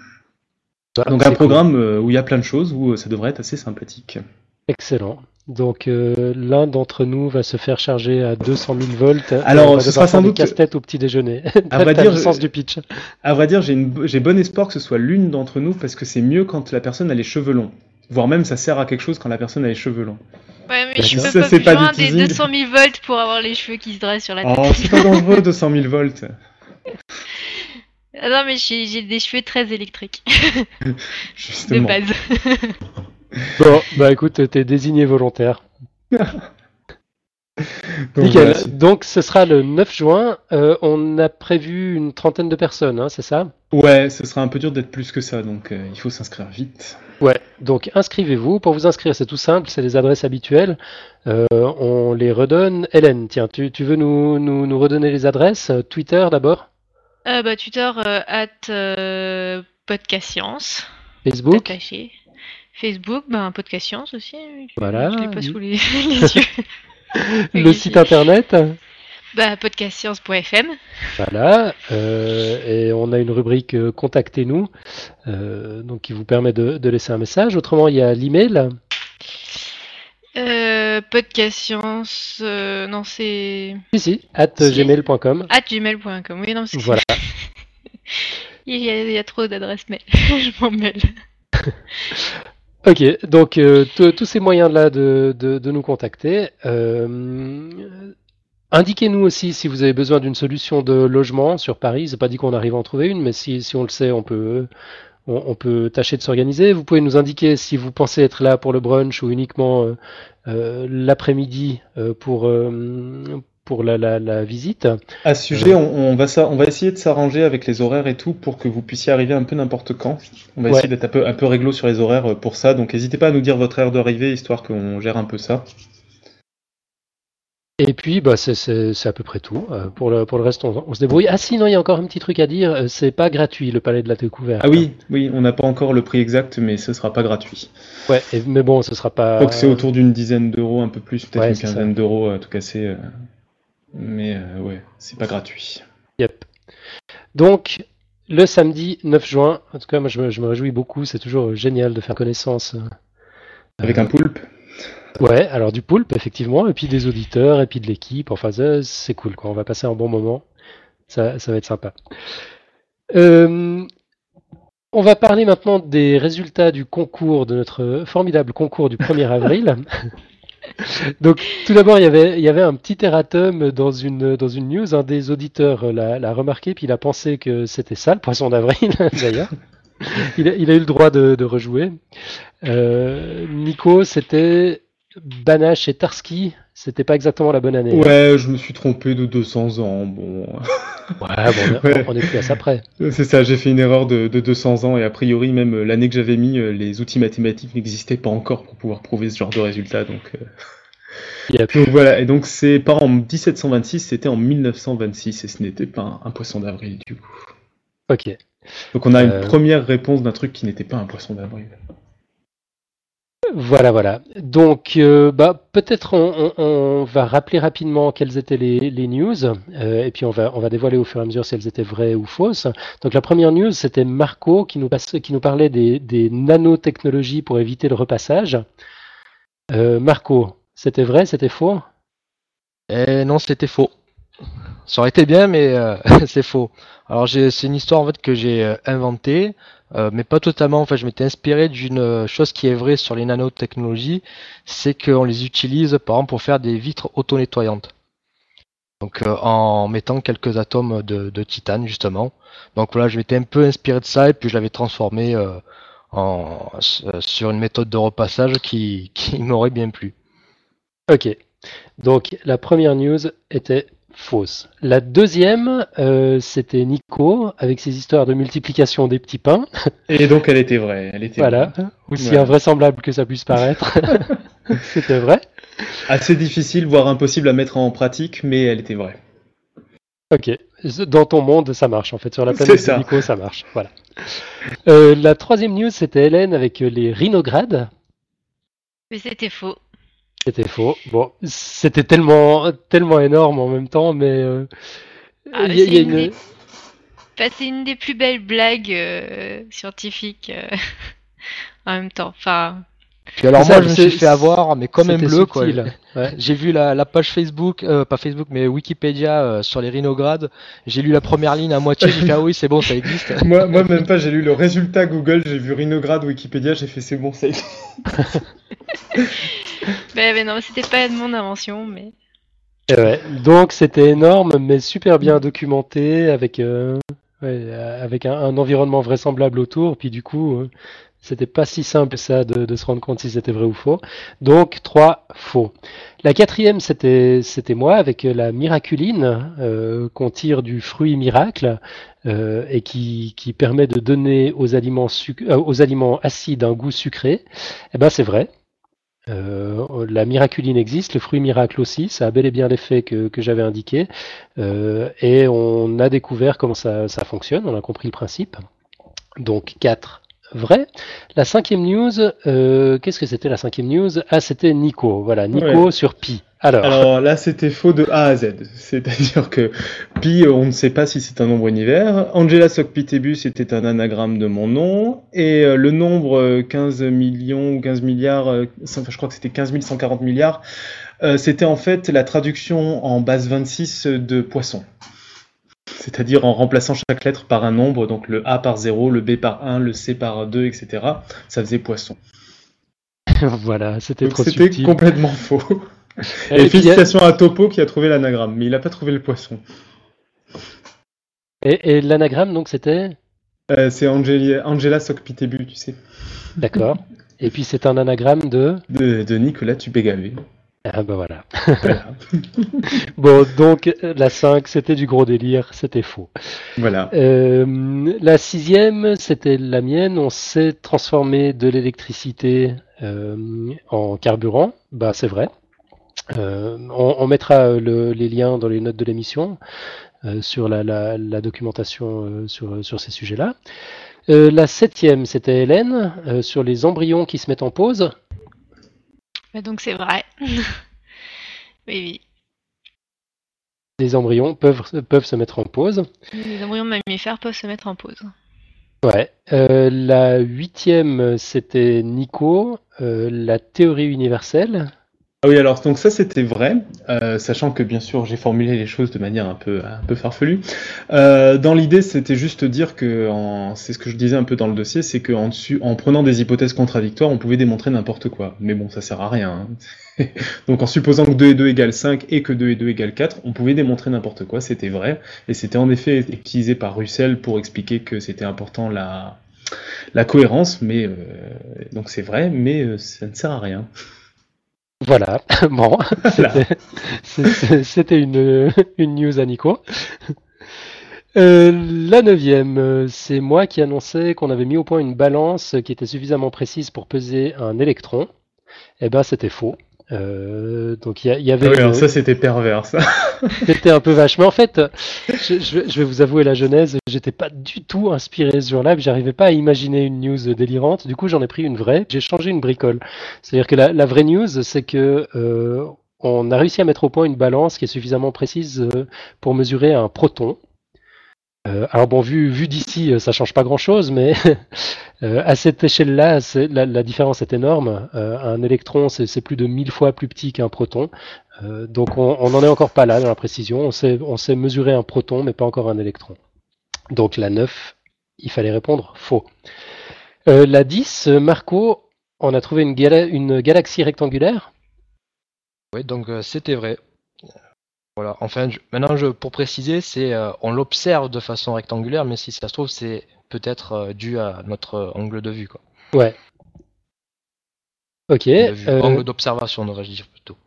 Donc un programme où il y a plein de choses où ça devrait être assez sympathique. Excellent. Donc euh, l'un d'entre nous va se faire charger à 200 000 volts. Alors ce sera sans doute casse-tête au petit déjeuner. À vrai dire, sens du pitch. À vrai dire, j'ai bon espoir que ce soit l'une d'entre nous parce que c'est mieux quand la personne a les cheveux longs. Voire même ça sert à quelque chose quand la personne a les cheveux longs. Ouais, mais je peux pas besoin des 200 000 volts pour avoir les cheveux qui se dressent sur la tête. Oh, c'est pas dangereux 200 000 volts. Ah non, mais j'ai des cheveux très électriques. Justement. De base. Bon, bah écoute, t'es désigné volontaire. Donc, Nickel. Donc ce sera le 9 juin. Euh, on a prévu une trentaine de personnes, hein, c'est ça? Ouais, ce sera un peu dur d'être plus que ça, donc euh, il faut s'inscrire vite. Ouais, donc inscrivez-vous. Pour vous inscrire, c'est tout simple, c'est les adresses habituelles. Euh, on les redonne. Hélène, tiens, tu, veux nous, nous, redonner les adresses? Twitter d'abord? Bah, Twitter, at podcast science. Facebook? Facebook, ben, podcast science aussi. Voilà. Je l'ai pas sous les, yeux. Le site internet bah, podcastscience.fm. Voilà, euh, et on a une rubrique euh, Contactez-nous, euh, donc qui vous permet de, laisser un message. Autrement, il y a l'email. Euh, podcastscience, non c'est. Si, si, at gmail.com. At gmail.com, oui, non, Voilà. il, y a, il y a trop d'adresses mail, je m'en mêle. Ok, donc euh, tous ces moyens-là de, de, nous contacter. Euh, indiquez-nous aussi si vous avez besoin d'une solution de logement sur Paris. C'est pas dit qu'on arrive à en trouver une, mais si, si on le sait, on peut, on, peut tâcher de s'organiser. Vous pouvez nous indiquer si vous pensez être là pour le brunch ou uniquement euh, l'après-midi pour, pour la, la, visite. À ce sujet, on, va ça, on va essayer de s'arranger avec les horaires et tout pour que vous puissiez arriver un peu n'importe quand. On va essayer d'être un peu, un peu réglo sur les horaires euh, pour ça. Donc n'hésitez pas à nous dire votre heure d'arrivée histoire qu'on gère un peu ça. Et puis, bah, c'est à peu près tout. Euh, pour, le, pour le reste, on, se débrouille. Ah, sinon, il y a encore un petit truc à dire. Euh, c'est pas gratuit, le palais de la découverte. Ah oui, oui, on n'a pas encore le prix exact, mais ce sera pas gratuit. Ouais, mais bon, ce sera pas. Que c'est autour d'une dizaine d'euros, un peu plus, peut-être une quinzaine d'euros à tout casser. Mais euh, ouais, c'est pas gratuit. Yep. Donc, le samedi 9 juin, en tout cas, moi je me, réjouis beaucoup, c'est toujours génial de faire connaissance. Euh, Avec un poulpe Ouais, alors du poulpe, effectivement, et puis des auditeurs, et puis de l'équipe, enfin, c'est cool, quoi. On va passer un bon moment, ça, va être sympa. Euh, on va parler maintenant des résultats du concours, de notre formidable concours du 1er avril. Donc, tout d'abord, il y avait, il y avait un petit erratum dans une, dans une news. Un des auditeurs l'a remarqué, puis il a pensé que c'était ça, le poisson d'avril, d'ailleurs. il, a, eu le droit de, rejouer. Nico, c'était Banache et Tarski. C'était pas exactement la bonne année. Ouais, je me suis trompé de 200 ans. Bon. Ouais, on est plus à ça près. C'est ça, j'ai fait une erreur de, 200 ans et a priori, même euh, l'année que j'avais mis, euh, les outils mathématiques n'existaient pas encore pour pouvoir prouver ce genre de résultat. Donc, euh. voilà, et donc c'est pas en 1726, c'était en 1926 et ce n'était pas un, poisson d'avril du coup. Ok. Donc on a une première réponse d'un truc qui n'était pas un poisson d'avril. Voilà, voilà. Donc, euh, bah, peut-être on, va rappeler rapidement quelles étaient les, news, euh, et puis on va, dévoiler au fur et à mesure si elles étaient vraies ou fausses. Donc, la première news, c'était Marco qui nous, passe, qui nous parlait des, nanotechnologies pour éviter le repassage. Euh, Marco, c'était vrai, c'était faux? Eh Non, c'était faux. Ça aurait été bien, mais c'est faux. Alors, c'est une histoire que j'ai inventée. Euh, mais pas totalement. En fait, je m'étais inspiré d'une euh, chose qui est vraie sur les nanotechnologies, c'est qu'on les utilise par exemple pour faire des vitres auto-nettoyantes. Donc euh, en mettant quelques atomes de, titane justement. Donc voilà, je m'étais un peu inspiré de ça et puis je l'avais transformé en, sur une méthode de repassage qui, qui m'aurait bien plu. Ok. Donc la première news était fausse. La deuxième, euh, c'était Nico avec ses histoires de multiplication des petits pains. Et donc elle était vraie. Elle était voilà, aussi invraisemblable que ça puisse paraître. c'était vrai. Assez difficile, voire impossible à mettre en pratique, mais elle était vraie. Ok, dans ton monde, ça marche en fait. Sur la planète de Nico, ça marche. Voilà. Euh, la troisième news, c'était Hélène avec les rhinogrades. Mais c'était faux. C'était faux. Bon, c'était tellement, tellement énorme en même temps, mais euh, ah, c'est une... une, des plus belles blagues euh, scientifiques euh, en même temps. Enfin, puis alors moi je me suis fait avoir, mais comme un bleu quoi. J'ai vu la, page Facebook, euh, pas Facebook mais Wikipédia euh, sur les rhinogrades. J'ai lu la première ligne à moitié, j'ai fait ah oui c'est bon ça existe. moi, moi même pas, j'ai lu le résultat Google, j'ai vu rhinograde Wikipédia, j'ai fait c'est bon ça existe. Ben, mais, non, c'était pas de mon invention mais. Ouais, donc c'était énorme mais super bien documenté avec. Euh, avec un, un, environnement vraisemblable autour, puis du coup, c'était pas si simple ça de, se rendre compte si c'était vrai ou faux. Donc trois faux. La quatrième c'était moi avec la miraculine euh, qu'on tire du fruit miracle euh, et qui, permet de donner aux aliments euh, aux acides un goût sucré. Eh ben c'est vrai. la miraculine existe, le fruit miracle aussi, ça a bel et bien l'effet que, que j'avais indiqué, et on a découvert comment ça, ça fonctionne, on a compris le principe. Donc 4 vrai. La cinquième news, euh, qu'est-ce que c'était la cinquième news? Ah, c'était Nico. Voilà, Nico sur pi. Alors. Alors là, c'était faux de A à Z. C'est-à-dire que pi, on ne sait pas si c'est un nombre univers. Angela Socpitebus était un anagramme de mon nom. Et euh, le nombre 15 euh, millions ou 15 milliards, je crois que c'était 15 140 milliards, c'était en fait la traduction en base 26 de poisson c'est-à-dire en remplaçant chaque lettre par un nombre, donc le A par 0, le B par 1, le C par 2, etc. Ça faisait poisson. voilà, c'était trop C'était complètement faux. Et, félicitations à Topo qui a trouvé l'anagramme, mais il n'a pas trouvé le poisson. Et, l'anagramme, donc, c'était euh, C'est Angela, Angela Socpitebu, tu sais. D'accord. Et puis c'est un anagramme de De, de Nicolas Tubégavé. Ah bah voilà. bon, donc la 5, c'était du gros délire, c'était faux. Voilà. Euh, la sixième, c'était la mienne. On sait transformer de l'électricité euh, en carburant. Bah c'est vrai. Euh, on, mettra les liens dans les notes de l'émission sur la, documentation sur, sur, ces sujets-là. la septième, c'était Hélène, sur les embryons qui se mettent en pause. Donc c'est vrai. oui, oui. Les embryons peuvent, peuvent se mettre en pause. Les embryons mammifères peuvent se mettre en pause. Ouais. Euh, la huitième, c'était Nico, euh, la théorie universelle. Ah oui, alors donc ça c'était vrai, euh, sachant que bien sûr j'ai formulé les choses de manière un peu un peu farfelue. Euh, dans l'idée, c'était juste dire que c'est ce que je disais un peu dans le dossier, c'est qu'en en prenant des hypothèses contradictoires, on pouvait démontrer n'importe quoi. Mais bon, ça sert à rien. Hein. donc en supposant que 2 et 2 égale 5 et que 2 et 2 égale 4, on pouvait démontrer n'importe quoi, c'était vrai. Et c'était en effet utilisé par Russell pour expliquer que c'était important la la cohérence, mais donc c'est vrai, mais ça ne sert à rien. Voilà, bon, c'était une, une news à Nico. Euh, la neuvième, c'est moi qui annonçais qu'on avait mis au point une balance qui était suffisamment précise pour peser un électron. Eh ben, c'était faux. Euh, donc il y, avait. Ah ça c'était pervers, ça. c'était un peu vache. Mais en fait, je, vais vous avouer la genèse. J'étais pas du tout inspiré ce jour-là. J'arrivais pas à imaginer une news délirante. Du coup, j'en ai pris une vraie. J'ai changé une bricole. C'est-à-dire que la, vraie news, c'est que on a réussi à mettre au point une balance qui est suffisamment précise pour mesurer un proton. Euh, alors bon, vu, d'ici, euh, ça change pas grand-chose, mais euh, à cette échelle-là, la, la, différence est énorme. un électron, c'est plus de 1000 fois plus petit qu'un proton. donc on n'en est encore pas là dans la précision. On sait, mesurer un proton, mais pas encore un électron. Donc la 9, il fallait répondre faux. la 10, Marco, on a trouvé une galaxie rectangulaire? Oui, donc c'était vrai. Voilà, enfin, maintenant, je, pour préciser, c'est euh, on l'observe de façon rectangulaire, mais si ça se trouve, c'est peut-être euh, dû à notre angle de vue. Quoi. Ouais. Ok. Euh, angle d'observation, devrais-je dire plutôt.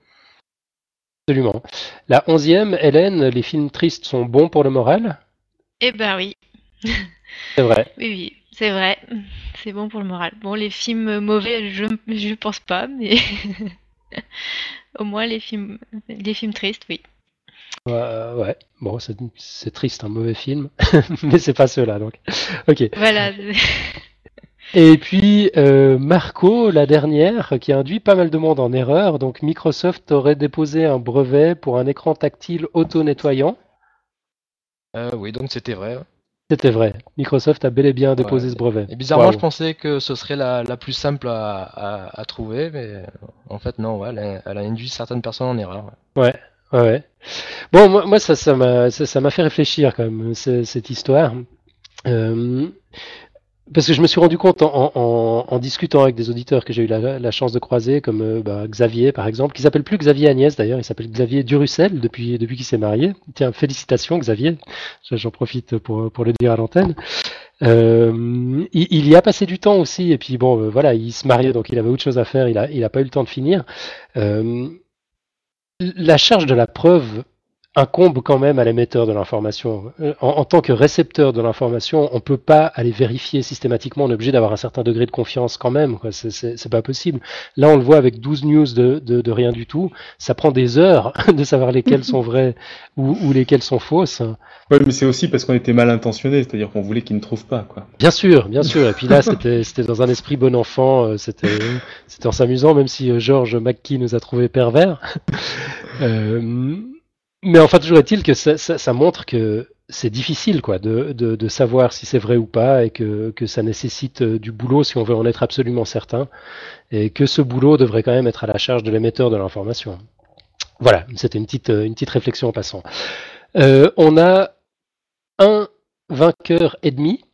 Absolument. La onzième, Hélène, les films tristes sont bons pour le moral? Eh ben oui. c'est vrai. Oui, oui, c'est vrai. C'est bon pour le moral. Bon, les films mauvais, je ne pense pas, mais au moins les films, les films tristes, oui. Ouais, bon, c'est triste, un mauvais film, mais c'est pas ceux-là, donc. Ok. Voilà. Et puis euh, Marco, la dernière, qui a induit pas mal de monde en erreur. Donc Microsoft aurait déposé un brevet pour un écran tactile auto-nettoyant. Euh, oui, donc c'était vrai. C'était vrai. Microsoft a bel et bien déposé ce brevet. Et bizarrement, je pensais que ce serait la, plus simple à, trouver, mais en fait, non, elle, a, elle, a, induit certaines personnes en erreur. Ouais, Ouais. Bon, moi, ça, ça m'a, ça, m'a fait réfléchir quand même cette histoire. Euh, parce que je me suis rendu compte en, en, en, discutant avec des auditeurs que j'ai eu la, la, chance de croiser, comme euh, bah, Xavier par exemple, qui s'appelle plus Xavier Agnès d'ailleurs, il s'appelle Xavier Durussel depuis, depuis qu'il s'est marié. Tiens, félicitations Xavier, j'en profite pour, pour le dire à l'antenne. Euh, il, y a passé du temps aussi, et puis bon, euh, voilà, il se mariait, donc il avait autre chose à faire, il a, il a pas eu le temps de finir. Euh, la charge de la preuve incombe quand même à l'émetteur de l'information. Euh, en, tant que récepteur de l'information, on ne peut pas aller vérifier systématiquement, on est obligé d'avoir un certain degré de confiance quand même, c'est pas possible. Là, on le voit avec 12 news de, de, rien du tout, ça prend des heures de savoir lesquelles sont vraies ou, ou lesquelles sont fausses. Oui, mais c'est aussi parce qu'on était mal intentionné, c'est-à-dire qu'on voulait qu'ils ne trouvent pas. Quoi. Bien sûr, bien sûr. Et puis là, c'était dans un esprit bon enfant, euh, c'était en s'amusant, même si euh, George McKee nous a trouvé pervers. Euh, mais enfin, toujours est-il que ça, ça, montre que c'est difficile quoi, de, de, de savoir si c'est vrai ou pas et que, que ça nécessite euh, du boulot si on veut en être absolument certain et que ce boulot devrait quand même être à la charge de l'émetteur de l'information. Voilà, c'était une petite, une petite réflexion en passant. Euh, on a un vainqueur et demi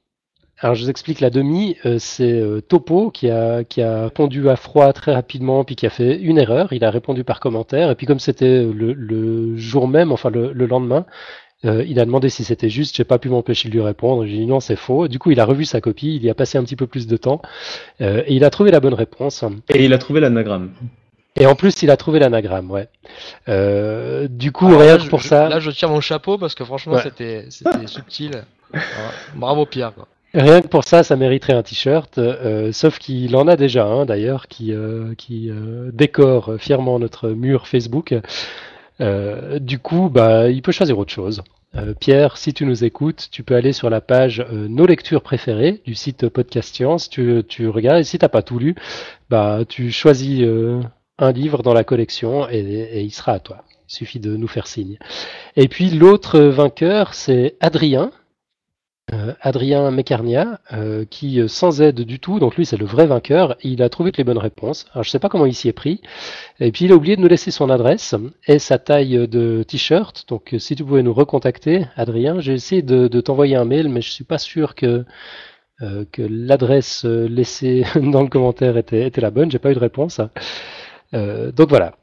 alors je vous explique la demi, euh, c'est euh, Topo qui a, qui a répondu à froid très rapidement, puis qui a fait une erreur. Il a répondu par commentaire, et puis comme c'était le, jour même, enfin le, lendemain, euh, il a demandé si c'était juste. J'ai pas pu m'empêcher de lui répondre. J'ai dit non, c'est faux. Du coup, il a revu sa copie, il y a passé un petit peu plus de temps, et il a trouvé la bonne réponse. Et il a trouvé l'anagramme. Et en plus, il a trouvé l'anagramme, ouais. du coup, rien que pour ça. Là, je tire mon chapeau parce que franchement, c'était subtil. Bravo, Pierre. Quoi. Rien que pour ça, ça mériterait un t-shirt, euh, sauf qu'il en a déjà un d'ailleurs qui, euh, qui euh, décore fièrement notre mur Facebook. du coup, bah, il peut choisir autre chose. Pierre, si tu nous écoutes, tu peux aller sur la page Nos lectures préférées du site Podcast Science. Tu, tu regardes et si t'as pas tout lu, bah, tu choisis un livre dans la collection et, et il sera à toi. Il suffit de nous faire signe. Et puis l'autre vainqueur, c'est Adrien, euh, Adrien Mecarnia, euh, qui euh, sans aide du tout, donc lui c'est le vrai vainqueur, il a trouvé toutes les bonnes réponses. Alors je sais pas comment il s'y est pris. Et puis il a oublié de nous laisser son adresse et sa taille de t-shirt. Donc si tu pouvais nous recontacter, Adrien, j'ai essayé de, t'envoyer un mail, mais je suis pas sûr que que l'adresse laissée dans le commentaire était, était la bonne. J'ai pas eu de réponse. donc voilà.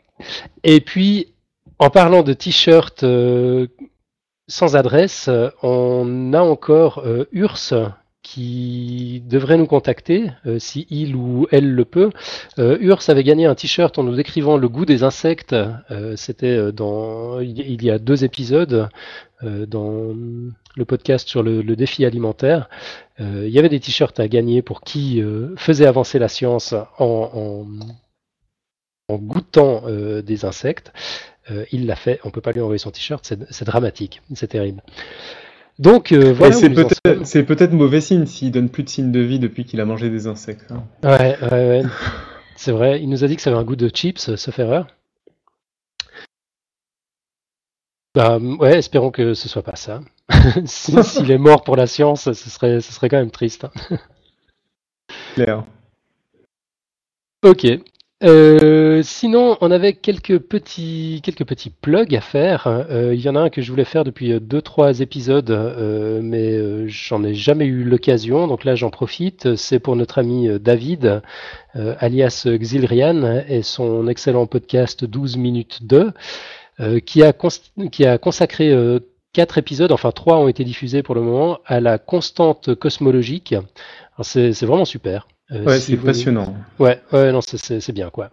Et puis en parlant de t-shirt sans adresse, euh, on a encore euh, Urs qui devrait nous contacter si il ou elle le peut. Urs avait gagné un t-shirt en nous décrivant le goût des insectes. C'était dans il y a deux épisodes dans le podcast sur le, défi alimentaire. il y avait des t-shirts à gagner pour qui faisait avancer la science en, en goûtant des insectes. Il l'a fait, on peut pas lui envoyer son t-shirt, c'est dramatique, c'est terrible. Donc euh, voilà. C'est peut-être mauvais signe s'il donne plus de signes de vie depuis qu'il a mangé des insectes. Hein. Ouais, ouais, ouais. c'est vrai. Il nous a dit que ça avait un goût de chips, sauf erreur. Bah, ouais, espérons que ce soit pas ça. S'il est mort pour la science, ce serait, ce serait quand même triste. Hein. Claire. Ok. Euh, sinon, on avait quelques petits, quelques petits plugs à faire. Euh, il y en a un que je voulais faire depuis 2-3 épisodes, euh, mais j'en ai jamais eu l'occasion. Donc là, j'en profite. C'est pour notre ami David, alias Xilrian, et son excellent podcast 12 minutes 2, qui, a qui a consacré quatre épisodes, enfin trois ont été diffusés pour le moment, à la constante cosmologique. C'est vraiment super. Euh, ouais, c'est passionnant. Ouais, ouais, non, c'est bien quoi.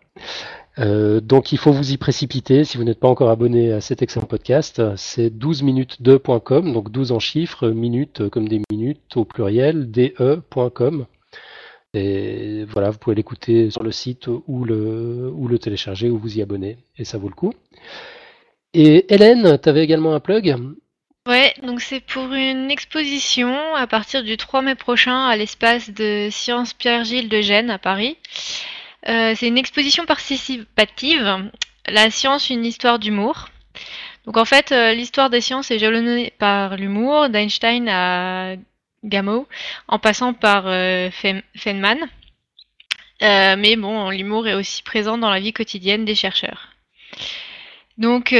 Euh, donc il faut vous y précipiter si vous n'êtes pas encore abonné à cet excellent podcast. C'est 12minutes2.com, donc 12 en chiffres, minutes comme des minutes au pluriel, de.com. Et voilà, vous pouvez l'écouter sur le site ou le, ou le télécharger ou vous y abonner, et ça vaut le coup. Et Hélène, tu avais également un plug? Ouais, donc c'est pour une exposition à partir du 3 mai prochain à l'espace de sciences Pierre-Gilles de Gênes à Paris. Euh, c'est une exposition participative, La science, une histoire d'humour. Donc en fait, euh, l'histoire des sciences est jalonnée par l'humour, d'Einstein à Gamow, en passant par euh, Feynman. mais bon, l'humour est aussi présent dans la vie quotidienne des chercheurs. Donc,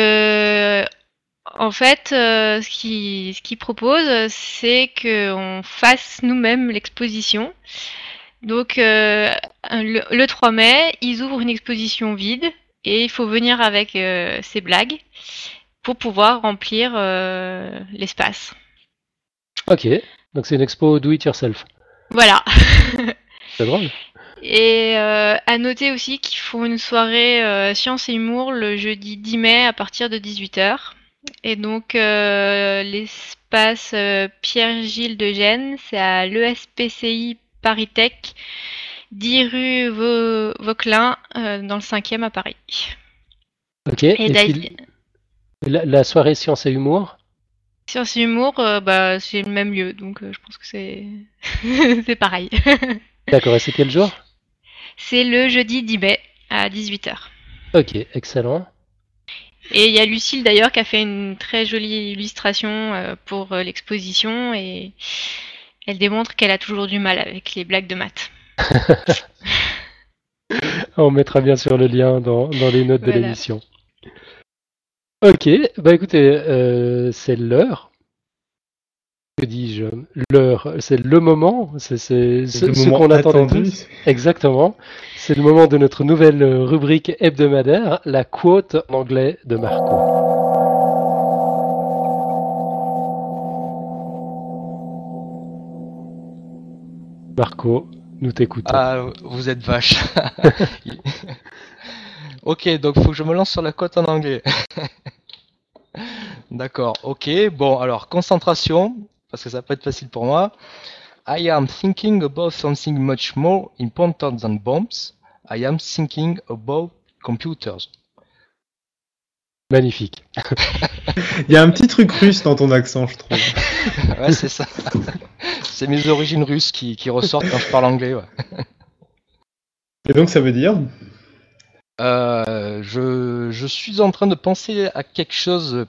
en fait, euh, ce qu'il ce propose, c'est qu'on fasse nous-mêmes l'exposition. Donc, euh, le, 3 mai, ils ouvrent une exposition vide et il faut venir avec euh, ses blagues pour pouvoir remplir l'espace. Ok, donc c'est une expo do it yourself. Voilà. c'est drôle. Et à noter aussi qu'ils font une soirée science et humour le jeudi 10 mai à partir de 18h. Et donc, euh, l'espace euh, Pierre-Gilles de Gênes, c'est à l'ESPCI Paris Tech, 10 rue Vauquelin, euh, dans le 5e à Paris. Ok. Et la, soirée Sciences et Humour? Sciences et Humour, bah, c'est le même lieu, donc je pense que c'est c'est pareil. D'accord, et c'est quel jour? C'est le jeudi 10 mai à 18h. Ok, excellent. Et il y a Lucille d'ailleurs qui a fait une très jolie illustration euh, pour euh, l'exposition et elle démontre qu'elle a toujours du mal avec les blagues de maths. On mettra bien sûr le lien dans, les notes de l'émission. Ok, bah écoutez, euh, c'est l'heure. Que dis-je L'heure, c'est le moment, c'est ce, qu'on attendait tous. Exactement. C'est le moment de notre nouvelle rubrique hebdomadaire, la quote en anglais de Marco. Marco, nous t'écoutons. Ah, vous êtes vache. ok, donc faut que je me lance sur la quote en anglais. D'accord, ok. Bon, alors, concentration, parce que ça peut être facile pour moi. I am thinking about something much more important than bombs. I am thinking about computers. Magnifique. Il y a un petit truc russe dans ton accent, je trouve. ouais, c'est ça. C'est mes origines russes qui, ressortent quand je parle anglais. Et donc ça veut dire? Euh, je, suis en train de penser à quelque chose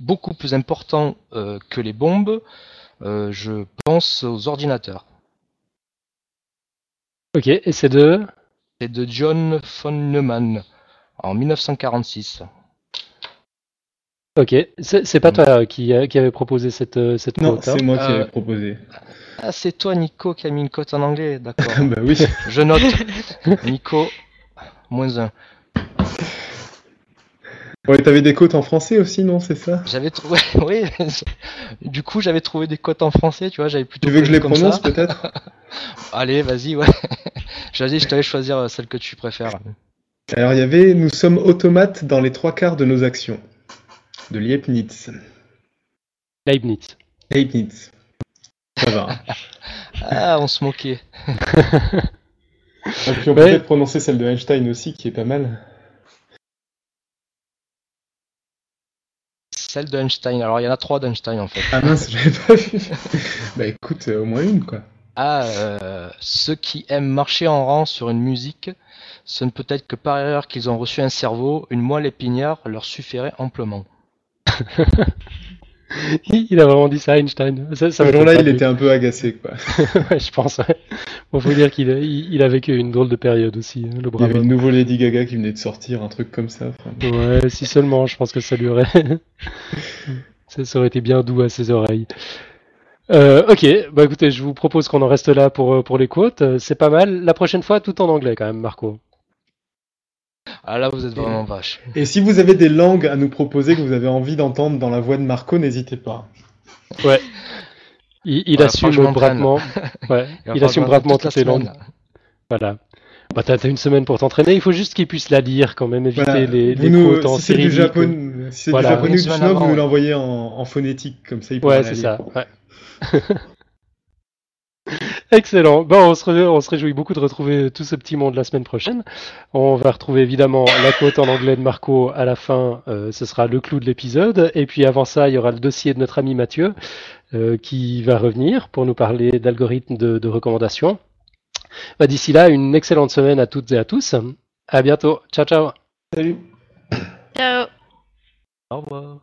beaucoup plus important euh, que les bombes. Euh, je pense aux ordinateurs. Ok, et c'est de c'est de John von Neumann en 1946. Ok, c'est pas toi qui, qui avait proposé cette, euh, cette Non, c'est moi qui euh, avais proposé. Ah, c'est toi, Nico, qui a mis une cote en anglais, d'accord. bah oui. Je note. Nico, moins un. Ouais, t'avais des côtes en français aussi, non C'est ça? J'avais trouvé, oui. Du coup, j'avais trouvé des cotes en français, tu vois. J'avais plutôt. Tu veux que je les prononce peut-être? Allez, vas-y, ouais. Vas-y, je te laisse choisir euh, celle que tu préfères. Alors il y avait Nous sommes automates dans les trois quarts de nos actions de Leibniz. Leibniz. Leibniz. Ça va. Ah, on se moquait. Et puis on peut Ouais. peut-être prononcer celle de Einstein aussi, qui est pas mal. Celle d'Einstein. Alors, il y en a trois d'Einstein en fait. Ah mince, j'avais pas vu. bah écoute, euh, au moins une quoi. Ah, euh, ceux qui aiment marcher en rang sur une musique, ce ne peut être que par erreur qu'ils ont reçu un cerveau, une moelle épinière leur suffirait amplement. Il a vraiment dit ça, Einstein. Ça, ça Ce jour-là, il était un peu agacé quoi. ouais, je pense. Ouais. Bon, faut dire qu'il a, il, a vécu une drôle de période aussi, hein, le Il y avait homme. une nouvelle Lady Gaga qui venait de sortir, un truc comme ça. enfin, Ouais, si seulement, je pense que ça lui aurait. ça, ça aurait été bien doux à ses oreilles. Euh, ok, bah écoutez, je vous propose qu'on en reste là pour, euh, pour les quotes. Euh, C'est pas mal. La prochaine fois, tout en anglais quand même, Marco. Ah là, vous êtes vraiment vache. Et si vous avez des langues à nous proposer que vous avez envie d'entendre dans la voix de Marco, n'hésitez pas. Ouais. Il, il Ouais, assume bravement. Ouais, il falloir assume bravement toutes les langues. Voilà. Bah, t'as une semaine pour t'entraîner. Il faut juste qu'il puisse la lire quand même, éviter Voilà. les, les nous- en si c'est du, japon... si c'est Voilà. du japonais ou du avant, vous nous l'envoyez en, en phonétique, comme ça il pourra Ouais, c'est ça. Ouais. Excellent. Bon, on se, ré- on se réjouit beaucoup de retrouver tout ce petit monde la semaine prochaine. On va retrouver évidemment la quote en anglais de Marco à la fin. euh, ce sera le clou de l'épisode. Et puis avant ça, il y aura le dossier de notre ami Mathieu euh, qui va revenir pour nous parler d'algorithmes de, de recommandation. Bah, D'ici là, une excellente semaine à toutes et à tous. À bientôt. Ciao, ciao. Salut Ciao. Au revoir.